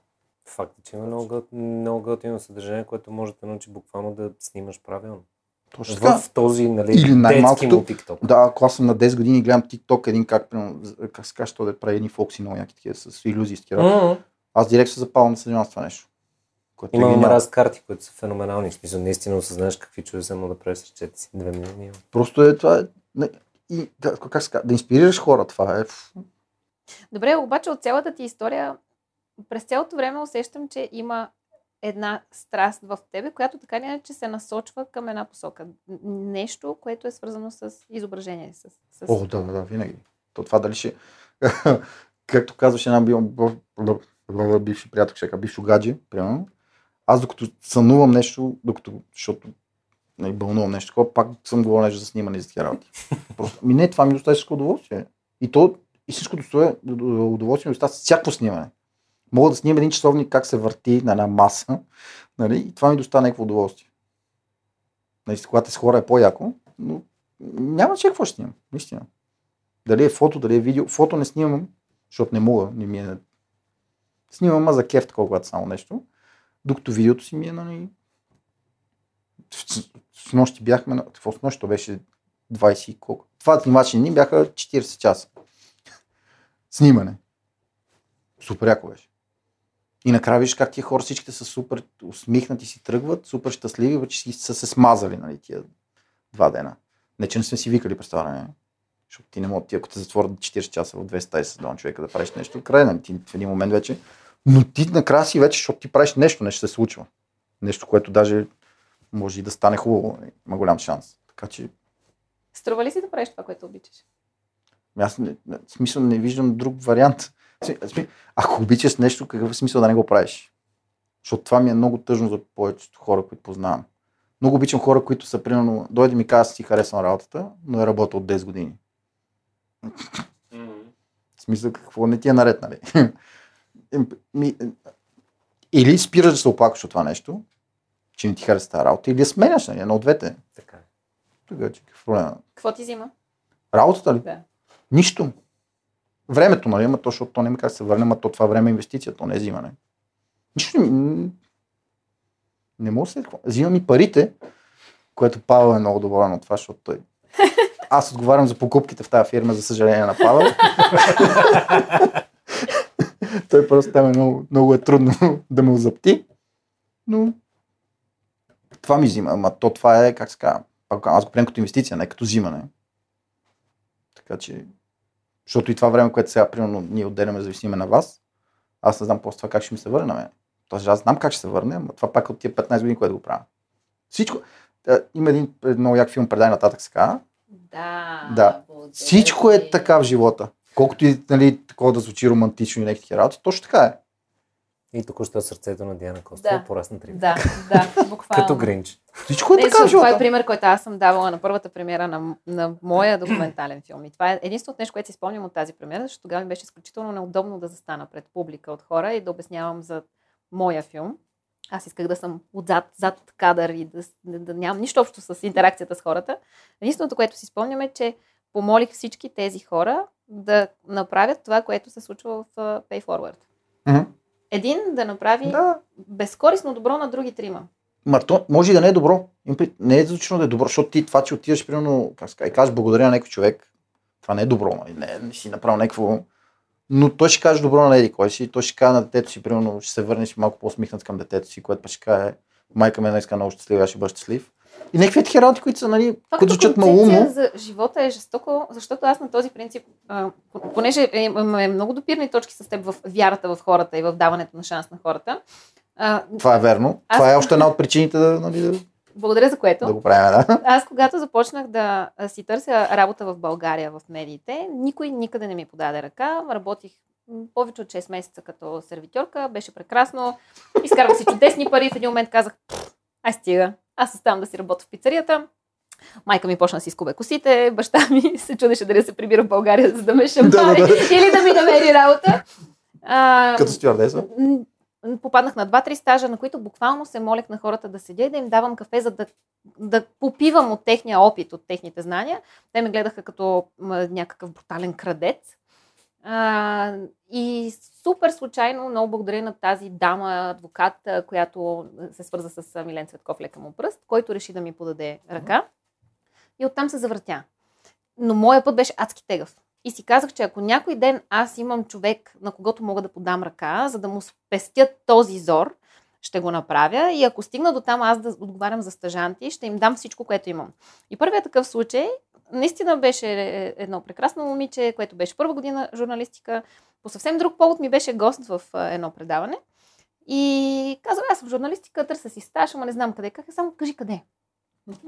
Факт е, че има много, гът- много готино съдържание, което може да научи буквално да снимаш правилно. Точно така. В този, нали, Или детски най-малкото-. Да, ако аз съм на 10 години и гледам TikTok, един как, как се каже, то да прави едни фокси много яки такива с с такива. М. Аз директно се запалвам да се занимавам с това нещо. Което Има е гениално. мраз карти, които са феноменални. В смисъл, наистина осъзнаеш какви чудеса мога да правиш с си. Две минути. Просто е това. Е, не, и, да, как се казва, да инспирираш хора, това е. Добре, обаче от цялата ти история, през цялото време усещам, че има една страст в тебе, която така или иначе се насочва към една посока. Нещо, което е свързано с изображение. С, с... О, да, да, винаги. То това дали ще... Както казваше една бил... б- б- б- бивши приятел, ще кажа, бившо гадже, примерно. Аз докато сънувам нещо, докато, защото не бълнувам нещо такова, пак съм говорил нещо за снимане и за такива работи. Просто, ми не, това ми доставя всичко удоволствие. И то, и всичко достоя удоволствие ми доставя всяко снимане. Мога да снимам един часовник как се върти на една маса, нали? и това ми доставя някакво удоволствие. Нали, когато с хора е по-яко, но няма че какво ще снимам, наистина. Дали е фото, дали е видео. Фото не снимам, защото не мога, не ми е... Снимам ма за кеф, когато само нещо. Докато видеото си ми е, нали... С нощи бяхме на... Какво с нощи? То беше 20 и колко. Това снимачни дни бяха 40 часа. Снимане. Супер яко беше. И накрая виждаш как тия хора всичките са супер усмихнати си тръгват, супер щастливи, си са се смазали, нали, тия два дена. Не, че не сме си викали представяне. Защото ти не мога, ти ако те затворят 40 часа в две стаи с двама човека да правиш нещо, край, нали, ти в един момент вече. Но ти накрая си вече, защото ти правиш нещо, нещо се случва. Нещо, което даже може и да стане хубаво. нали, Има голям шанс. Така че Струва ли си да правиш това, което обичаш? аз не, не, в смисъл не виждам друг вариант. Ако обичаш нещо, какъв е смисъл да не го правиш? Защото това ми е много тъжно за повечето хора, които познавам. Много обичам хора, които са примерно, дойде ми казва, си харесвам работата, но е работил от 10 години. В смисъл, какво не ти е наред, нали? Ми, или спираш да се оплакваш от това нещо, че не ти харесва тази работа, или я сменяш, нали? Едно от двете. Така е. Тогава, че какво проблема? Какво ти взима? Работата ли? Да. Нищо. Времето, нали? Ама то, защото то няма как да се върне, ама то това време е инвестиция, то не е взимане. Нищо не, не мога да се. Взимам и парите, което Павел е много доволен от това, защото той... Аз отговарям за покупките в тази фирма, за съжаление на Павел. той просто там е много, много е трудно да ме озапти. Но това ми взима. Ама то това е, как се казва, аз го приемам като инвестиция, не като взимане. Така че, защото и това време, което сега, примерно, ние отделяме, зависиме на вас, аз не знам после това как ще ми се върне на мен. Тоест, аз знам как ще се върне, но това пак от тия 15 години, което го правя. Всичко. Е, Има един много як филм, предай нататък се казва. Да. Да. Всичко е така в живота. Колкото и нали, такова да звучи романтично и някакви работи, точно така е. И току-що сърцето на Диана Костова Да. порасна три. Да, да, буквално. Като Гринч. Всичко е Не, така защото това е пример, който аз съм давала на първата премиера на, на моя документален филм. И това е единственото нещо, което си спомням от тази премиера, защото тогава ми беше изключително неудобно да застана пред публика от хора и да обяснявам за моя филм. Аз исках да съм отзад, зад кадър и да, да, да нямам нищо общо с интеракцията с хората. Единственото, което си спомням е, че помолих всички тези хора да направят това, което се случва в Pay Forward. Мгм. Един да направи Да. безкорисно добро на други трима. Ма то може и да не е добро. Не е звучно да е добро, защото ти това, че отиваш, примерно, как и кажеш благодаря на някой човек, това не е добро, нали? не, не си направил някакво... Но той ще каже добро на еди кой си, той ще каже на детето си, примерно, ще се върнеш малко по-смихнат към детето си, което пък ще каже, майка днес е много щастлива, аз ще бъда щастлив. И някакви такива работи, които са, нали, Това които звучат малумно. за живота е жестоко, защото аз на този принцип, а, понеже е- имаме много допирни точки с теб в вярата в хората и в даването на шанс на хората, а, Това е верно. Аз- Това е още една от причините да, нали, да, благодаря за което. да го правим, да. Аз когато започнах да си търся работа в България в медиите, никой никъде не ми подаде ръка. Работих повече от 6 месеца като сервитьорка, беше прекрасно. Изкарвах си чудесни пари. В един момент казах, «Пф, ай стига, аз оставам да си работя в пицарията. Майка ми почна да си скубе косите, баща ми се чудеше дали да се прибира в България, за да ме Да, шампари да, да. или да ми намери работа. А, Като стюардеса. попаднах на два-три стажа, на които буквално се молех на хората да седя и да им давам кафе, за да, да попивам от техния опит, от техните знания. Те ме гледаха като някакъв брутален крадец. А, и супер случайно, много благодаря на тази дама, адвокат, която се свърза с Милен Цветков лека му пръст, който реши да ми подаде ръка. И оттам се завъртя. Но моя път беше адски тегъв. И си казах, че ако някой ден аз имам човек, на когото мога да подам ръка, за да му спестят този зор, ще го направя. И ако стигна до там аз да отговарям за стъжанти, ще им дам всичко, което имам. И първият такъв случай наистина беше едно прекрасно момиче, което беше първа година журналистика. По съвсем друг повод ми беше гост в а, едно предаване. И казва, аз съм журналистика, търся си стаж, ама не знам къде. Как е, само кажи къде.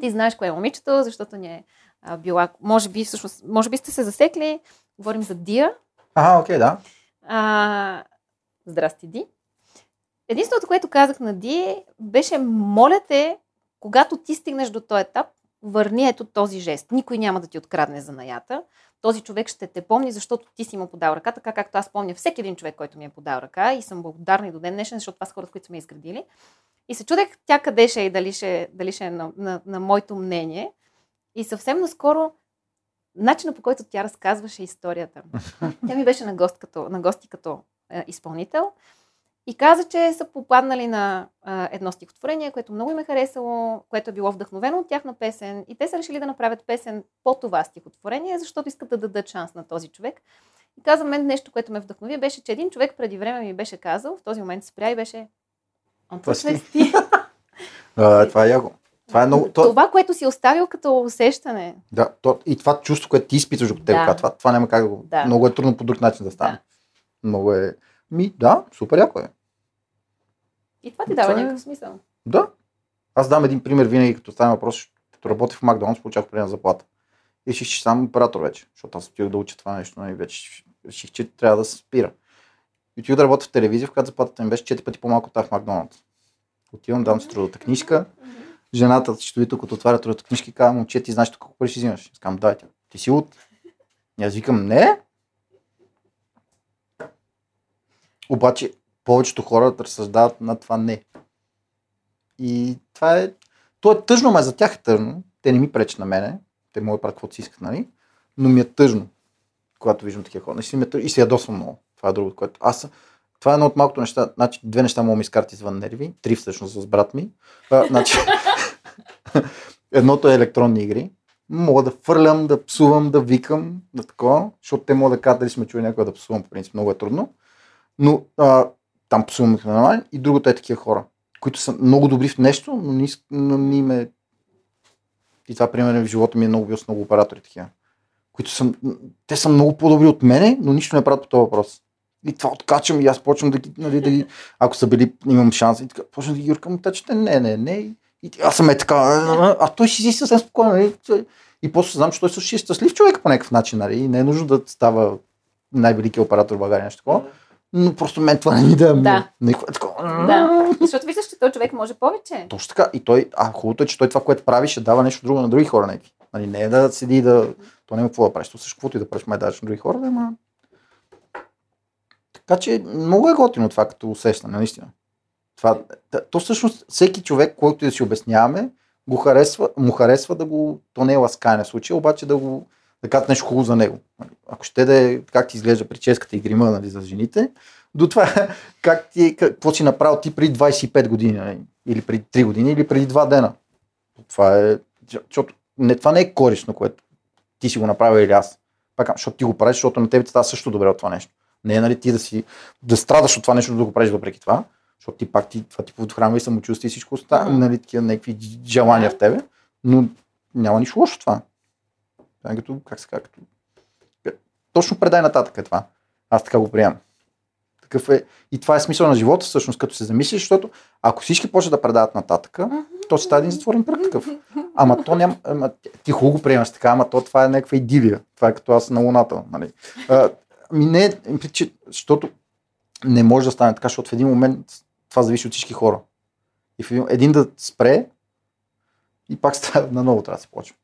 Ти знаеш кое е момичето, защото ни е а, била, може би, всъщност, може би сте се засекли, говорим за Дия. Ага, окей, да. А, здрасти, Ди. Единственото, което казах на Ди, беше, моля те, когато ти стигнеш до този етап, върни ето този жест. Никой няма да ти открадне занаята. Този човек ще те помни, защото ти си му подал ръка, така както аз помня всеки един човек, който ми е подал ръка и съм благодарна и до ден днешен, защото това са хората, които са ме изградили. И се чудех тя къде ще е и дали ще, дали ще е на, на, на моето мнение. И съвсем наскоро начинът по който тя разказваше историята. Тя ми беше на, гост като, на гости като е, изпълнител и каза, че са попаднали на е, едно стихотворение, което много им е харесало, което е било вдъхновено от тяхна песен и те са решили да направят песен по това стихотворение, защото искат да дадат шанс на този човек. И каза мен нещо, което ме вдъхнови, беше, че един човек преди време ми беше казал, в този момент спря и беше е си ти. А, това е яко. Това е много... То, Това, което си оставил като усещане. да, то, и това чувство, което ти изпитваш, докато те Да. това, това няма как да го... Да. Много е трудно по друг начин да стане. Много е... Ми, да, супер яко е. И това ти дава Това е- някакъв смисъл. Да. Аз дам един пример винаги, като стане въпрос, като работя в Макдоналдс, получах определена заплата. И реших, че съм оператор вече, защото аз отидох да уча това нещо и вече реших, че трябва да се спира. И отидох да работя в телевизия, в която заплатата ми беше 4 пъти по-малко от тази в Макдоналдс. Отивам, дам си трудовата книжка. Жената, тук, като отваря трудовата книжка и казва, момче, ти знаеш тук колко пари ще взимаш? Аз казвам, дай, тя. Ти си от. И аз викам, не. Обаче, повечето хора разсъждават на това не. И това е... То е тъжно, ма за тях е тъжно. Те не ми пречат на мене. Те могат да правят каквото си искат, нали? Но ми е тъжно, когато виждам такива хора. Наистина ми е тъжно и се ядосвам много. Това е другото, което аз... Това е едно от малкото неща. Значи, две неща да ми изкарат извън нерви. Три всъщност с брат ми. А, значи, едното е електронни игри. Мога да фърлям, да псувам, да викам, да такова, защото те могат да кажат дали сме чули някой да псувам, по принцип много е трудно. Но а, там псувам нормално. И другото е такива хора, които са много добри в нещо, но не, но не им е... И това, примерно, в живота ми е много бил с много оператори такива. Които са, те са много по-добри от мене, но нищо не правят по този въпрос. И това откачам и аз почвам да ги, нали, да ги ако са били, имам шанс и така, почвам да ги юркам, тъчете, не, не, не. И аз съм е така, а, той си си съвсем спокойно. Нали? И после знам, че той също ще е щастлив човек по някакъв начин. Нали? И не е нужно да става най-великият оператор в България, нещо такова. Но просто мен това не ми да... Да. Никога е такова. Да. Защото виждаш, че този човек може повече. Точно така. И той, а хубавото е, че той това, което прави, ще дава нещо друго на други хора. Някакви. Нали, не е да седи и да... То няма какво да правиш. То също каквото и да правиш, май даваш на други хора, да, ама... Така че много е готино това като усещане, наистина. Това, то всъщност всеки човек, който да си обясняваме, го харесва, му харесва да го, то не е ласкане в случая, обаче да го, да кажат нещо хубаво за него. Ако ще да е как ти изглежда прическата и грима нали, за жените, до това как ти, какво си направил ти преди 25 години, нали, или преди 3 години, или преди 2 дена. Това е, защото не, това не е корисно, което ти си го направил или аз. Пак, защото ти го правиш, защото на тебе става също добре от това нещо. Не е нали ти да си да страдаш от това нещо, да го правиш въпреки това, защото ти пак ти, това ти подхранва и самочувствие и всичко остава, Мгм. нали, такива някакви желания в тебе, но няма нищо лошо това. Е като, как се казва, като... Точно предай нататък е това. Аз така го приемам. Такъв е. И това е смисъл на живота, всъщност, като се замислиш, защото ако всички почнат да предават нататък, то си става един затворен кръг такъв. Ама то няма. Ама, ти хубаво го приемаш така, ама то това е някаква идилия. Това е като аз на Луната. Нали. А, Ами не, защото не може да стане така, защото в един момент това зависи от всички хора. И в един, един да спре и пак става наново трябва да се почва.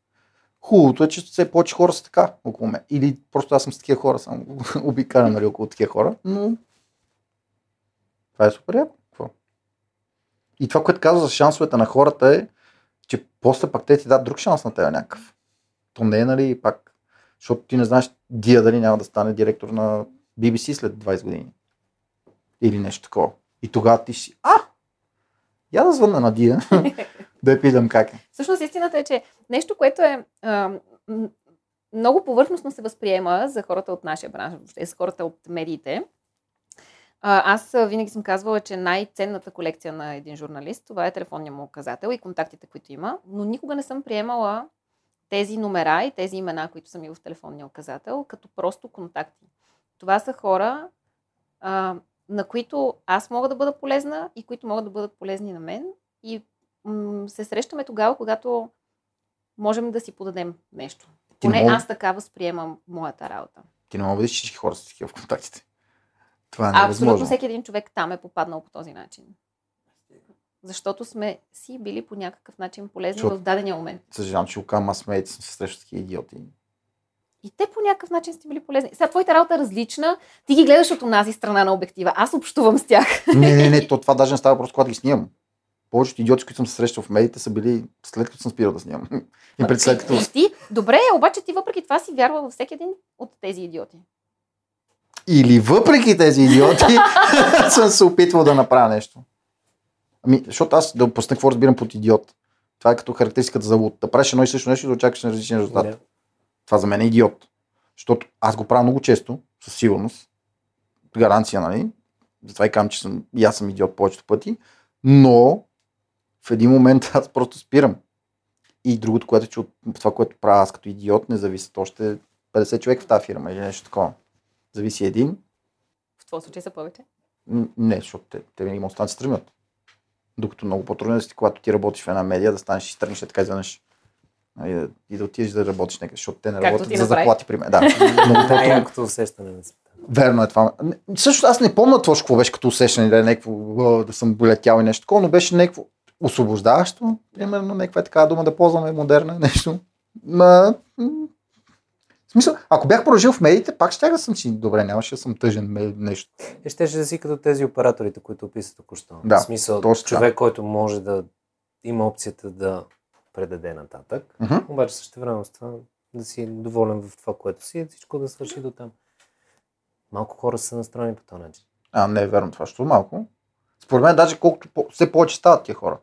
Хубавото е, че все повече хора са така около мен. Или просто аз съм с такива хора, само обикалям нали, около такива хора, но това е супер яко. И това, което казва за шансовете на хората е, че после пак те ти дадат друг шанс на тебе някакъв. То не е, нали, пак, защото ти не знаеш Дия дали няма да стане директор на BBC след 20 години. Или нещо такова. И тогава ти си, а, я да звънна на Дия, да я питам как е. Всъщност истината е, че нещо, което е а, много повърхностно се възприема за хората от нашия бранш, въобще за хората от медиите. А, аз винаги съм казвала, че най-ценната колекция на един журналист, това е телефонния му указател и контактите, които има, но никога не съм приемала тези номера и тези имена, които са ми в телефонния указател, като просто контакти. Това са хора, а, на които аз мога да бъда полезна и които могат да бъдат полезни на мен. И м- се срещаме тогава, когато можем да си подадем нещо. Ти не Поне мога- аз така възприемам моята работа. Ти не мога да всички хора с такива в контактите. Това е Абсолютно невъзможно. всеки един човек там е попаднал по този начин. Защото сме си били по някакъв начин полезни Чу- в дадения момент. Съжалявам, че го казвам, аз смеете съм се срещал с такива идиоти. И те по някакъв начин сте били полезни. Сега твоята работа е различна. Ти ги гледаш от онази страна на обектива. Аз общувам с тях. Не, не, не, то това даже не става просто когато ги снимам. Повечето идиоти, с които съм се срещал в медиите, са били след като съм спирал да снимам. И пред след като... Ти, добре, обаче ти въпреки това си вярва във всеки един от тези идиоти. Или въпреки тези идиоти, съм се опитвал да направя нещо. Ами, защото аз да опусна какво разбирам под идиот. Това е като характеристиката за луд. Да правиш едно и също нещо и да очакваш на различен резултат. Това за мен е идиот. Защото аз го правя много често, със сигурност. Гаранция, нали? Затова и казвам, че съм, и аз съм идиот повечето пъти. Но в един момент аз просто спирам. И другото, което е, че от това, което правя аз като идиот, не зависят още 50 човека в тази фирма или нещо такова. Зависи един. В твоя случай са повече. Не, защото те, те винаги могат да се стремят. Докато много по-трудно е си, когато ти работиш в една медия, да станеш и стърнеш така изведнъж. И да, и да отидеш да работиш някъде, защото те не Както работят за заплати при мен. Да, много по-трудно. Усещане на. Верно е това. Също аз не помня точно какво беше като усещане, да е някакво, «О, да съм болетял и нещо такова, но беше някакво освобождаващо, примерно, някаква е така дума да ползваме модерна нещо. Ма, в смисъл, ако бях продължил в медиите, пак ще да съм си добре, нямаше да съм тъжен нещо. И щеше да си като тези операторите, които описат току-що. Да, в смисъл, точно човек, който може да има опцията да предаде нататък, Мгм. обаче също време с това да си доволен в това, което си и всичко да свърши до там. Малко хора са настроени по този начин. А, не е верно това, защото малко. Според мен, даже колкото по- все повече стават тия хора.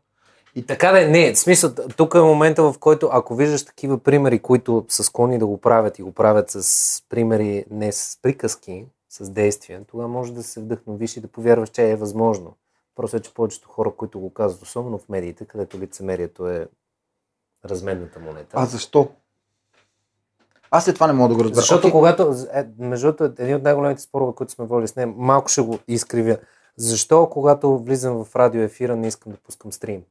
И така да е, не, в смисъл, тук е момента, в който ако виждаш такива примери, които са склонни да го правят и го правят с примери, не с приказки, с действия, тогава може да се вдъхновиш и да повярваш, че е възможно. Просто е, че повечето хора, които го казват, особено в медиите, където лицемерието е разменната монета. А защо? Аз след това не мога да го разбера. Защото когато, е, между другото, един от най-големите спорове, които сме водили с нея, малко ще го изкривя. Защо, когато влизам в радио ефира, не искам да пускам стрим?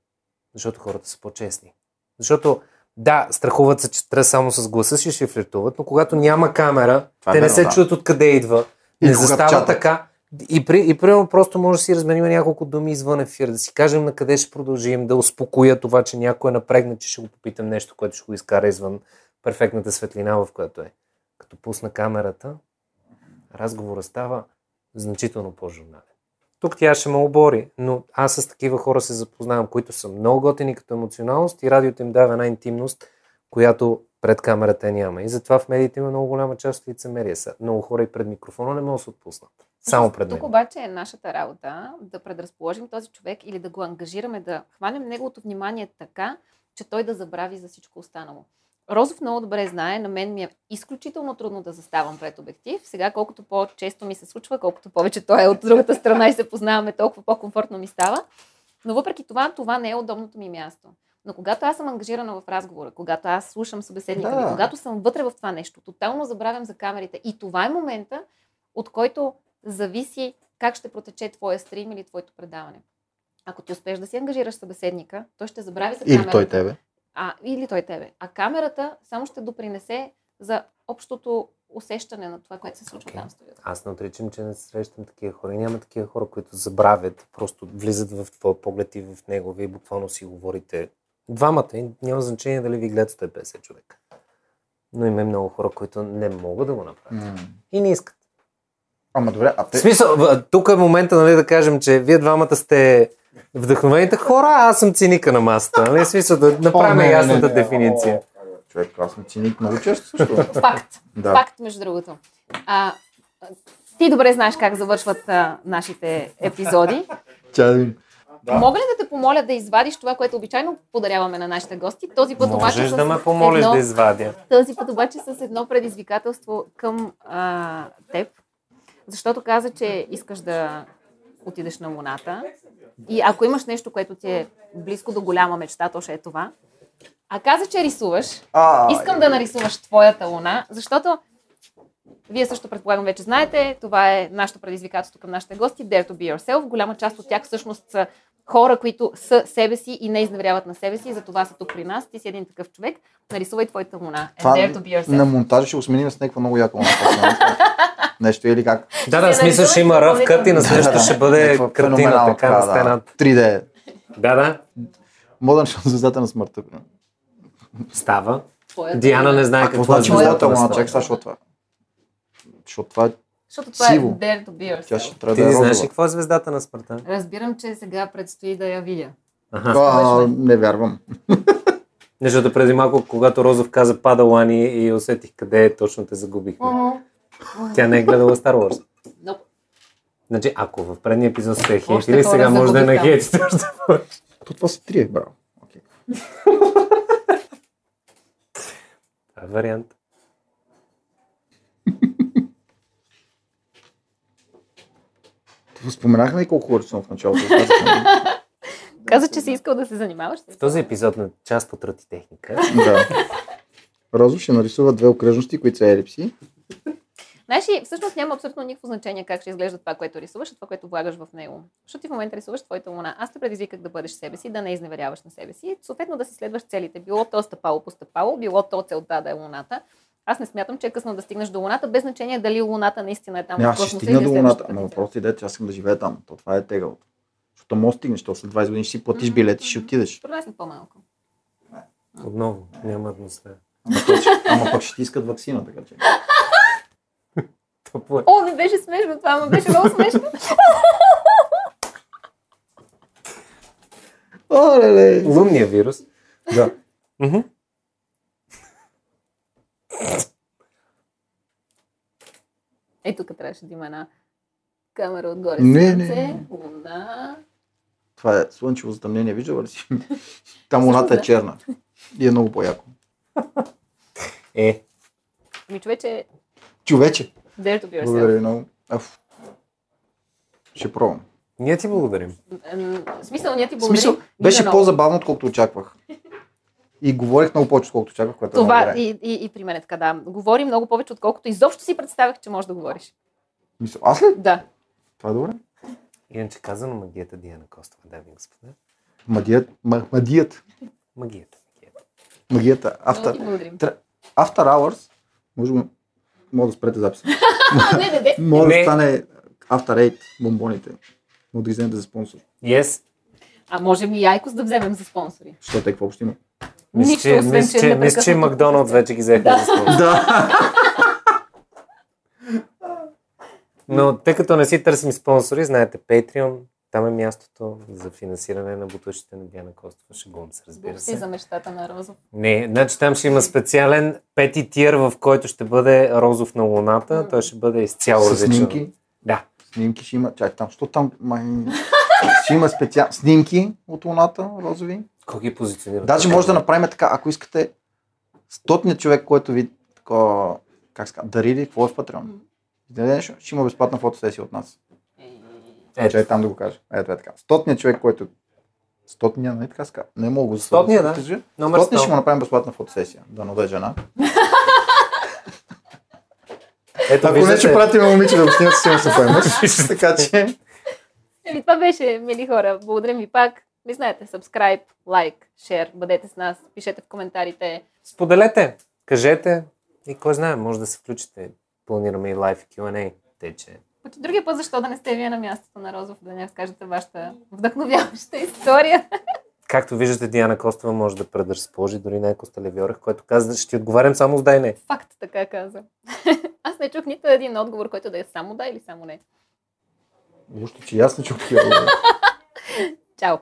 Защото хората са по-честни. Защото, да, страхуват се, че трябва само с гласа си ще флиртуват, но когато няма камера, Това е те не верно, се да. чуят откъде идва. Или не застава чатат. така. И, при, и примерно просто може да си разменим няколко думи извън ефир, да си кажем на къде ще продължим, да успокоя това, че някой е напрегнат, че ще го попитам нещо, което ще го изкара извън перфектната светлина, в която е. Като пусна камерата, разговора става значително по-журнален. Тук тя ще ме обори, но аз с такива хора се запознавам, които са много готини като емоционалност и радиото им дава една интимност, която пред камерата няма. И затова в медиите има много голяма част от лицемерие. Са. Много хора и пред микрофона не могат да се отпуснат. Само пред Тук него. обаче е нашата работа да предразположим този човек или да го ангажираме, да хванем неговото внимание така, че той да забрави за всичко останало. Розов много добре знае, на мен ми е изключително трудно да заставам пред обектив. Сега, колкото по-често ми се случва, колкото повече той е от другата страна и се познаваме, толкова по-комфортно ми става. Но въпреки това, това не е удобното ми място. Но когато аз съм ангажирана в разговора, когато аз слушам събеседника Да. ми, когато съм вътре в това нещо, тотално забравям за камерите. И това е момента, от който зависи как ще протече твоя стрим или твоето предаване. Ако ти успееш да си ангажираш събеседника, той ще забрави за Или камерата. той тебе. А, или той тебе. А камерата само ще допринесе за общото усещане на това, което се случва Окей. там в студиото. Аз не отричам, че не срещам такива хора. И няма такива хора, които забравят, просто влизат в твоя поглед и в него. Вие буквално си говорите двамата. И няма значение дали ви гледат 150 човека. Но има много хора, които не могат да го направят. М. И не искат. Ама добре, а В те... смисъл, в- тук е момента нали, да кажем, че вие двамата сте вдъхновените хора, а аз съм циника на масата. Нали? В смисъл да О, направим не, не, ясната не, дефиниция. о, Човек, аз съм циник много често също. Факт. да. Факт, между другото. А, ти добре знаеш как завършват а, нашите епизоди. Тя да. Мога ли да те помоля да извадиш това, което обичайно подаряваме на нашите гости? Този път обаче Можеш с да ме помолиш едно, да извадя. Този път обаче с едно предизвикателство към а, теб. Защото каза, че искаш да отидеш на Луната. И ако имаш нещо, което ти е близко до голяма мечта, то ще е това. А каза, че рисуваш. А, Искам да нарисуваш твоята луна, защото вие също предполагам вече знаете, това е нашето предизвикателство към нашите гости, Dare to be yourself. Голяма част от тях всъщност са хора, които са себе си и не изневеряват на себе си, и затова са тук при нас. Ти си един такъв човек. Нарисувай твоята луна. Това dare to be yourself. на монтажа ще го сменим с някаква много яка луна. Нещо или как? Да, да, смисъл ще има ръв кът и на следващото ще бъде картина така на стената. 3D. Да, да, Модърн шоу звездата на смъртта. става. Диана луна. не знае какво е значи звездата луна? на стената. защото това. Защото това е... Защото това Сиво. е Dare to be Тя yourself. ще трябва Ти да е знаеш ли какво е звездата на смъртта? Разбирам, че сега предстои да я видя. Аха. А, не вярвам. Защото преди малко, когато Розов каза Падалани и усетих къде е, точно те загубихме. Тя не е гледала Star Wars. Nope. Значи, ако в предния епизод сте хейтили, сега може да е на хейтите още повече. То това са три, браво. Окей. Това е вариант. Споменахме и колко хубаво в началото. Каза, че си искал да се занимаваш. В този епизод на част по тръти техника да. Розов ще нарисува две окръжности, които са елипси. Знаеш ли, всъщност няма абсолютно никакво значение как ще изглежда това, което рисуваш, а това, което влагаш в него. Защото ти в момента рисуваш твоята луна. Аз те предизвиках да бъдеш себе си, да не изневеряваш на себе си, съответно да си следваш целите. Било то стъпало по стъпало, било то целта да е луната. Аз не смятам, че е късно да стигнеш до луната, без значение дали луната наистина е там Не, аз ще стигна до е луната. Ама въпросът е, де, че аз искам да живея там. То това е тегалото. Защото може да стигнеш, то след 20 години ще си платиш билет и ще отидеш. Според е по-малко. отново няма атмосфера. Ама пък ще ти искат вакцина, така че. Топло е. О, не беше смешно това, ама беше много смешно. Оле, Лунния вирус. Да. Мгм. Е, тук трябваше да има една камера отгоре. Не, Слънце, не, не. луна. Това е слънчево затъмнение, виждала ли си? Там луната е черна. И е много по-яко. Е, Ми човече, Човече. Dare to be yourself. Благодаря много. Аф. Ще пробвам. ние ти благодарим. М, В смисъл, ние ти благодарим. смисъл, беше много. по-забавно, отколкото очаквах. И говорих много повече, отколкото очаквах, което е Това много добре. и, и, и при мен е така, да. Говори много повече, отколкото изобщо си представях, че можеш да говориш. Мисля, аз ли? Да. Това е добре. Иначе казано магията Диана Костова, да ви господа. Магият, ма, магият, Магията. магията. магията. After, after hours, може би, мога да спрете записа. не, не, да Не. стане After Eight бомбоните. Може да ги вземете за спонсор. Yes. А можем и Айкос да вземем за спонсори. Защото те какво общо има? Мисля, че, освен, мисля, че че, мисля, че непрекъснато- Макдоналдс вече ги взеха Да. за спонсор. Да. Но тъй като не си търсим спонсори, знаете, Patreon, там е мястото за финансиране на бутушите на Диана Костова. Шегувам се, разбира Си за се. мечтата на Розов. Не, значи там ще има специален пети тир, в който ще бъде Розов на Луната. Той ще бъде изцяло различен. снимки. Да. Снимки ще има. Чай, там, що там май... ще има специал... снимки от луната, розови. Кой ги позиционира? Даже може да направим така, ако искате стотният човек, който ви такова, как ска, дарили, какво е в? Дадеш, ще има безплатна фотосесия от нас. Ето. Чай там да го кажа. Ето е така. Стотният човек, който Стотния, нали така ска? Не мога да се Стотния, да. кажа. Номер Стотния 100. ще му направим безплатна фотосесия. Да но да е жена. Ето, Ако не, виждате, ще пратим момиче да го снимат, сигурно се поемаш. така че... Еми, това беше, мили хора. Благодарим ви пак. Ви знаете, subscribe, лайк, шер, бъдете с нас, пишете в коментарите. споделете, кажете и кой знае, може да се включите. Планираме и лайв Q&A. Те, че Пък и другия път, защо да не сте вие на мястото на Розов, да ни разкажете вашата вдъхновяваща история. Както виждате, Диана Костова може да предразположи дори на Еко Сталевиорех, който каза, ще ти отговарям само с да и не. Факт, така каза. Аз не чух нито един отговор, който да е само да или само не. Нищо, че аз не чух. Чао!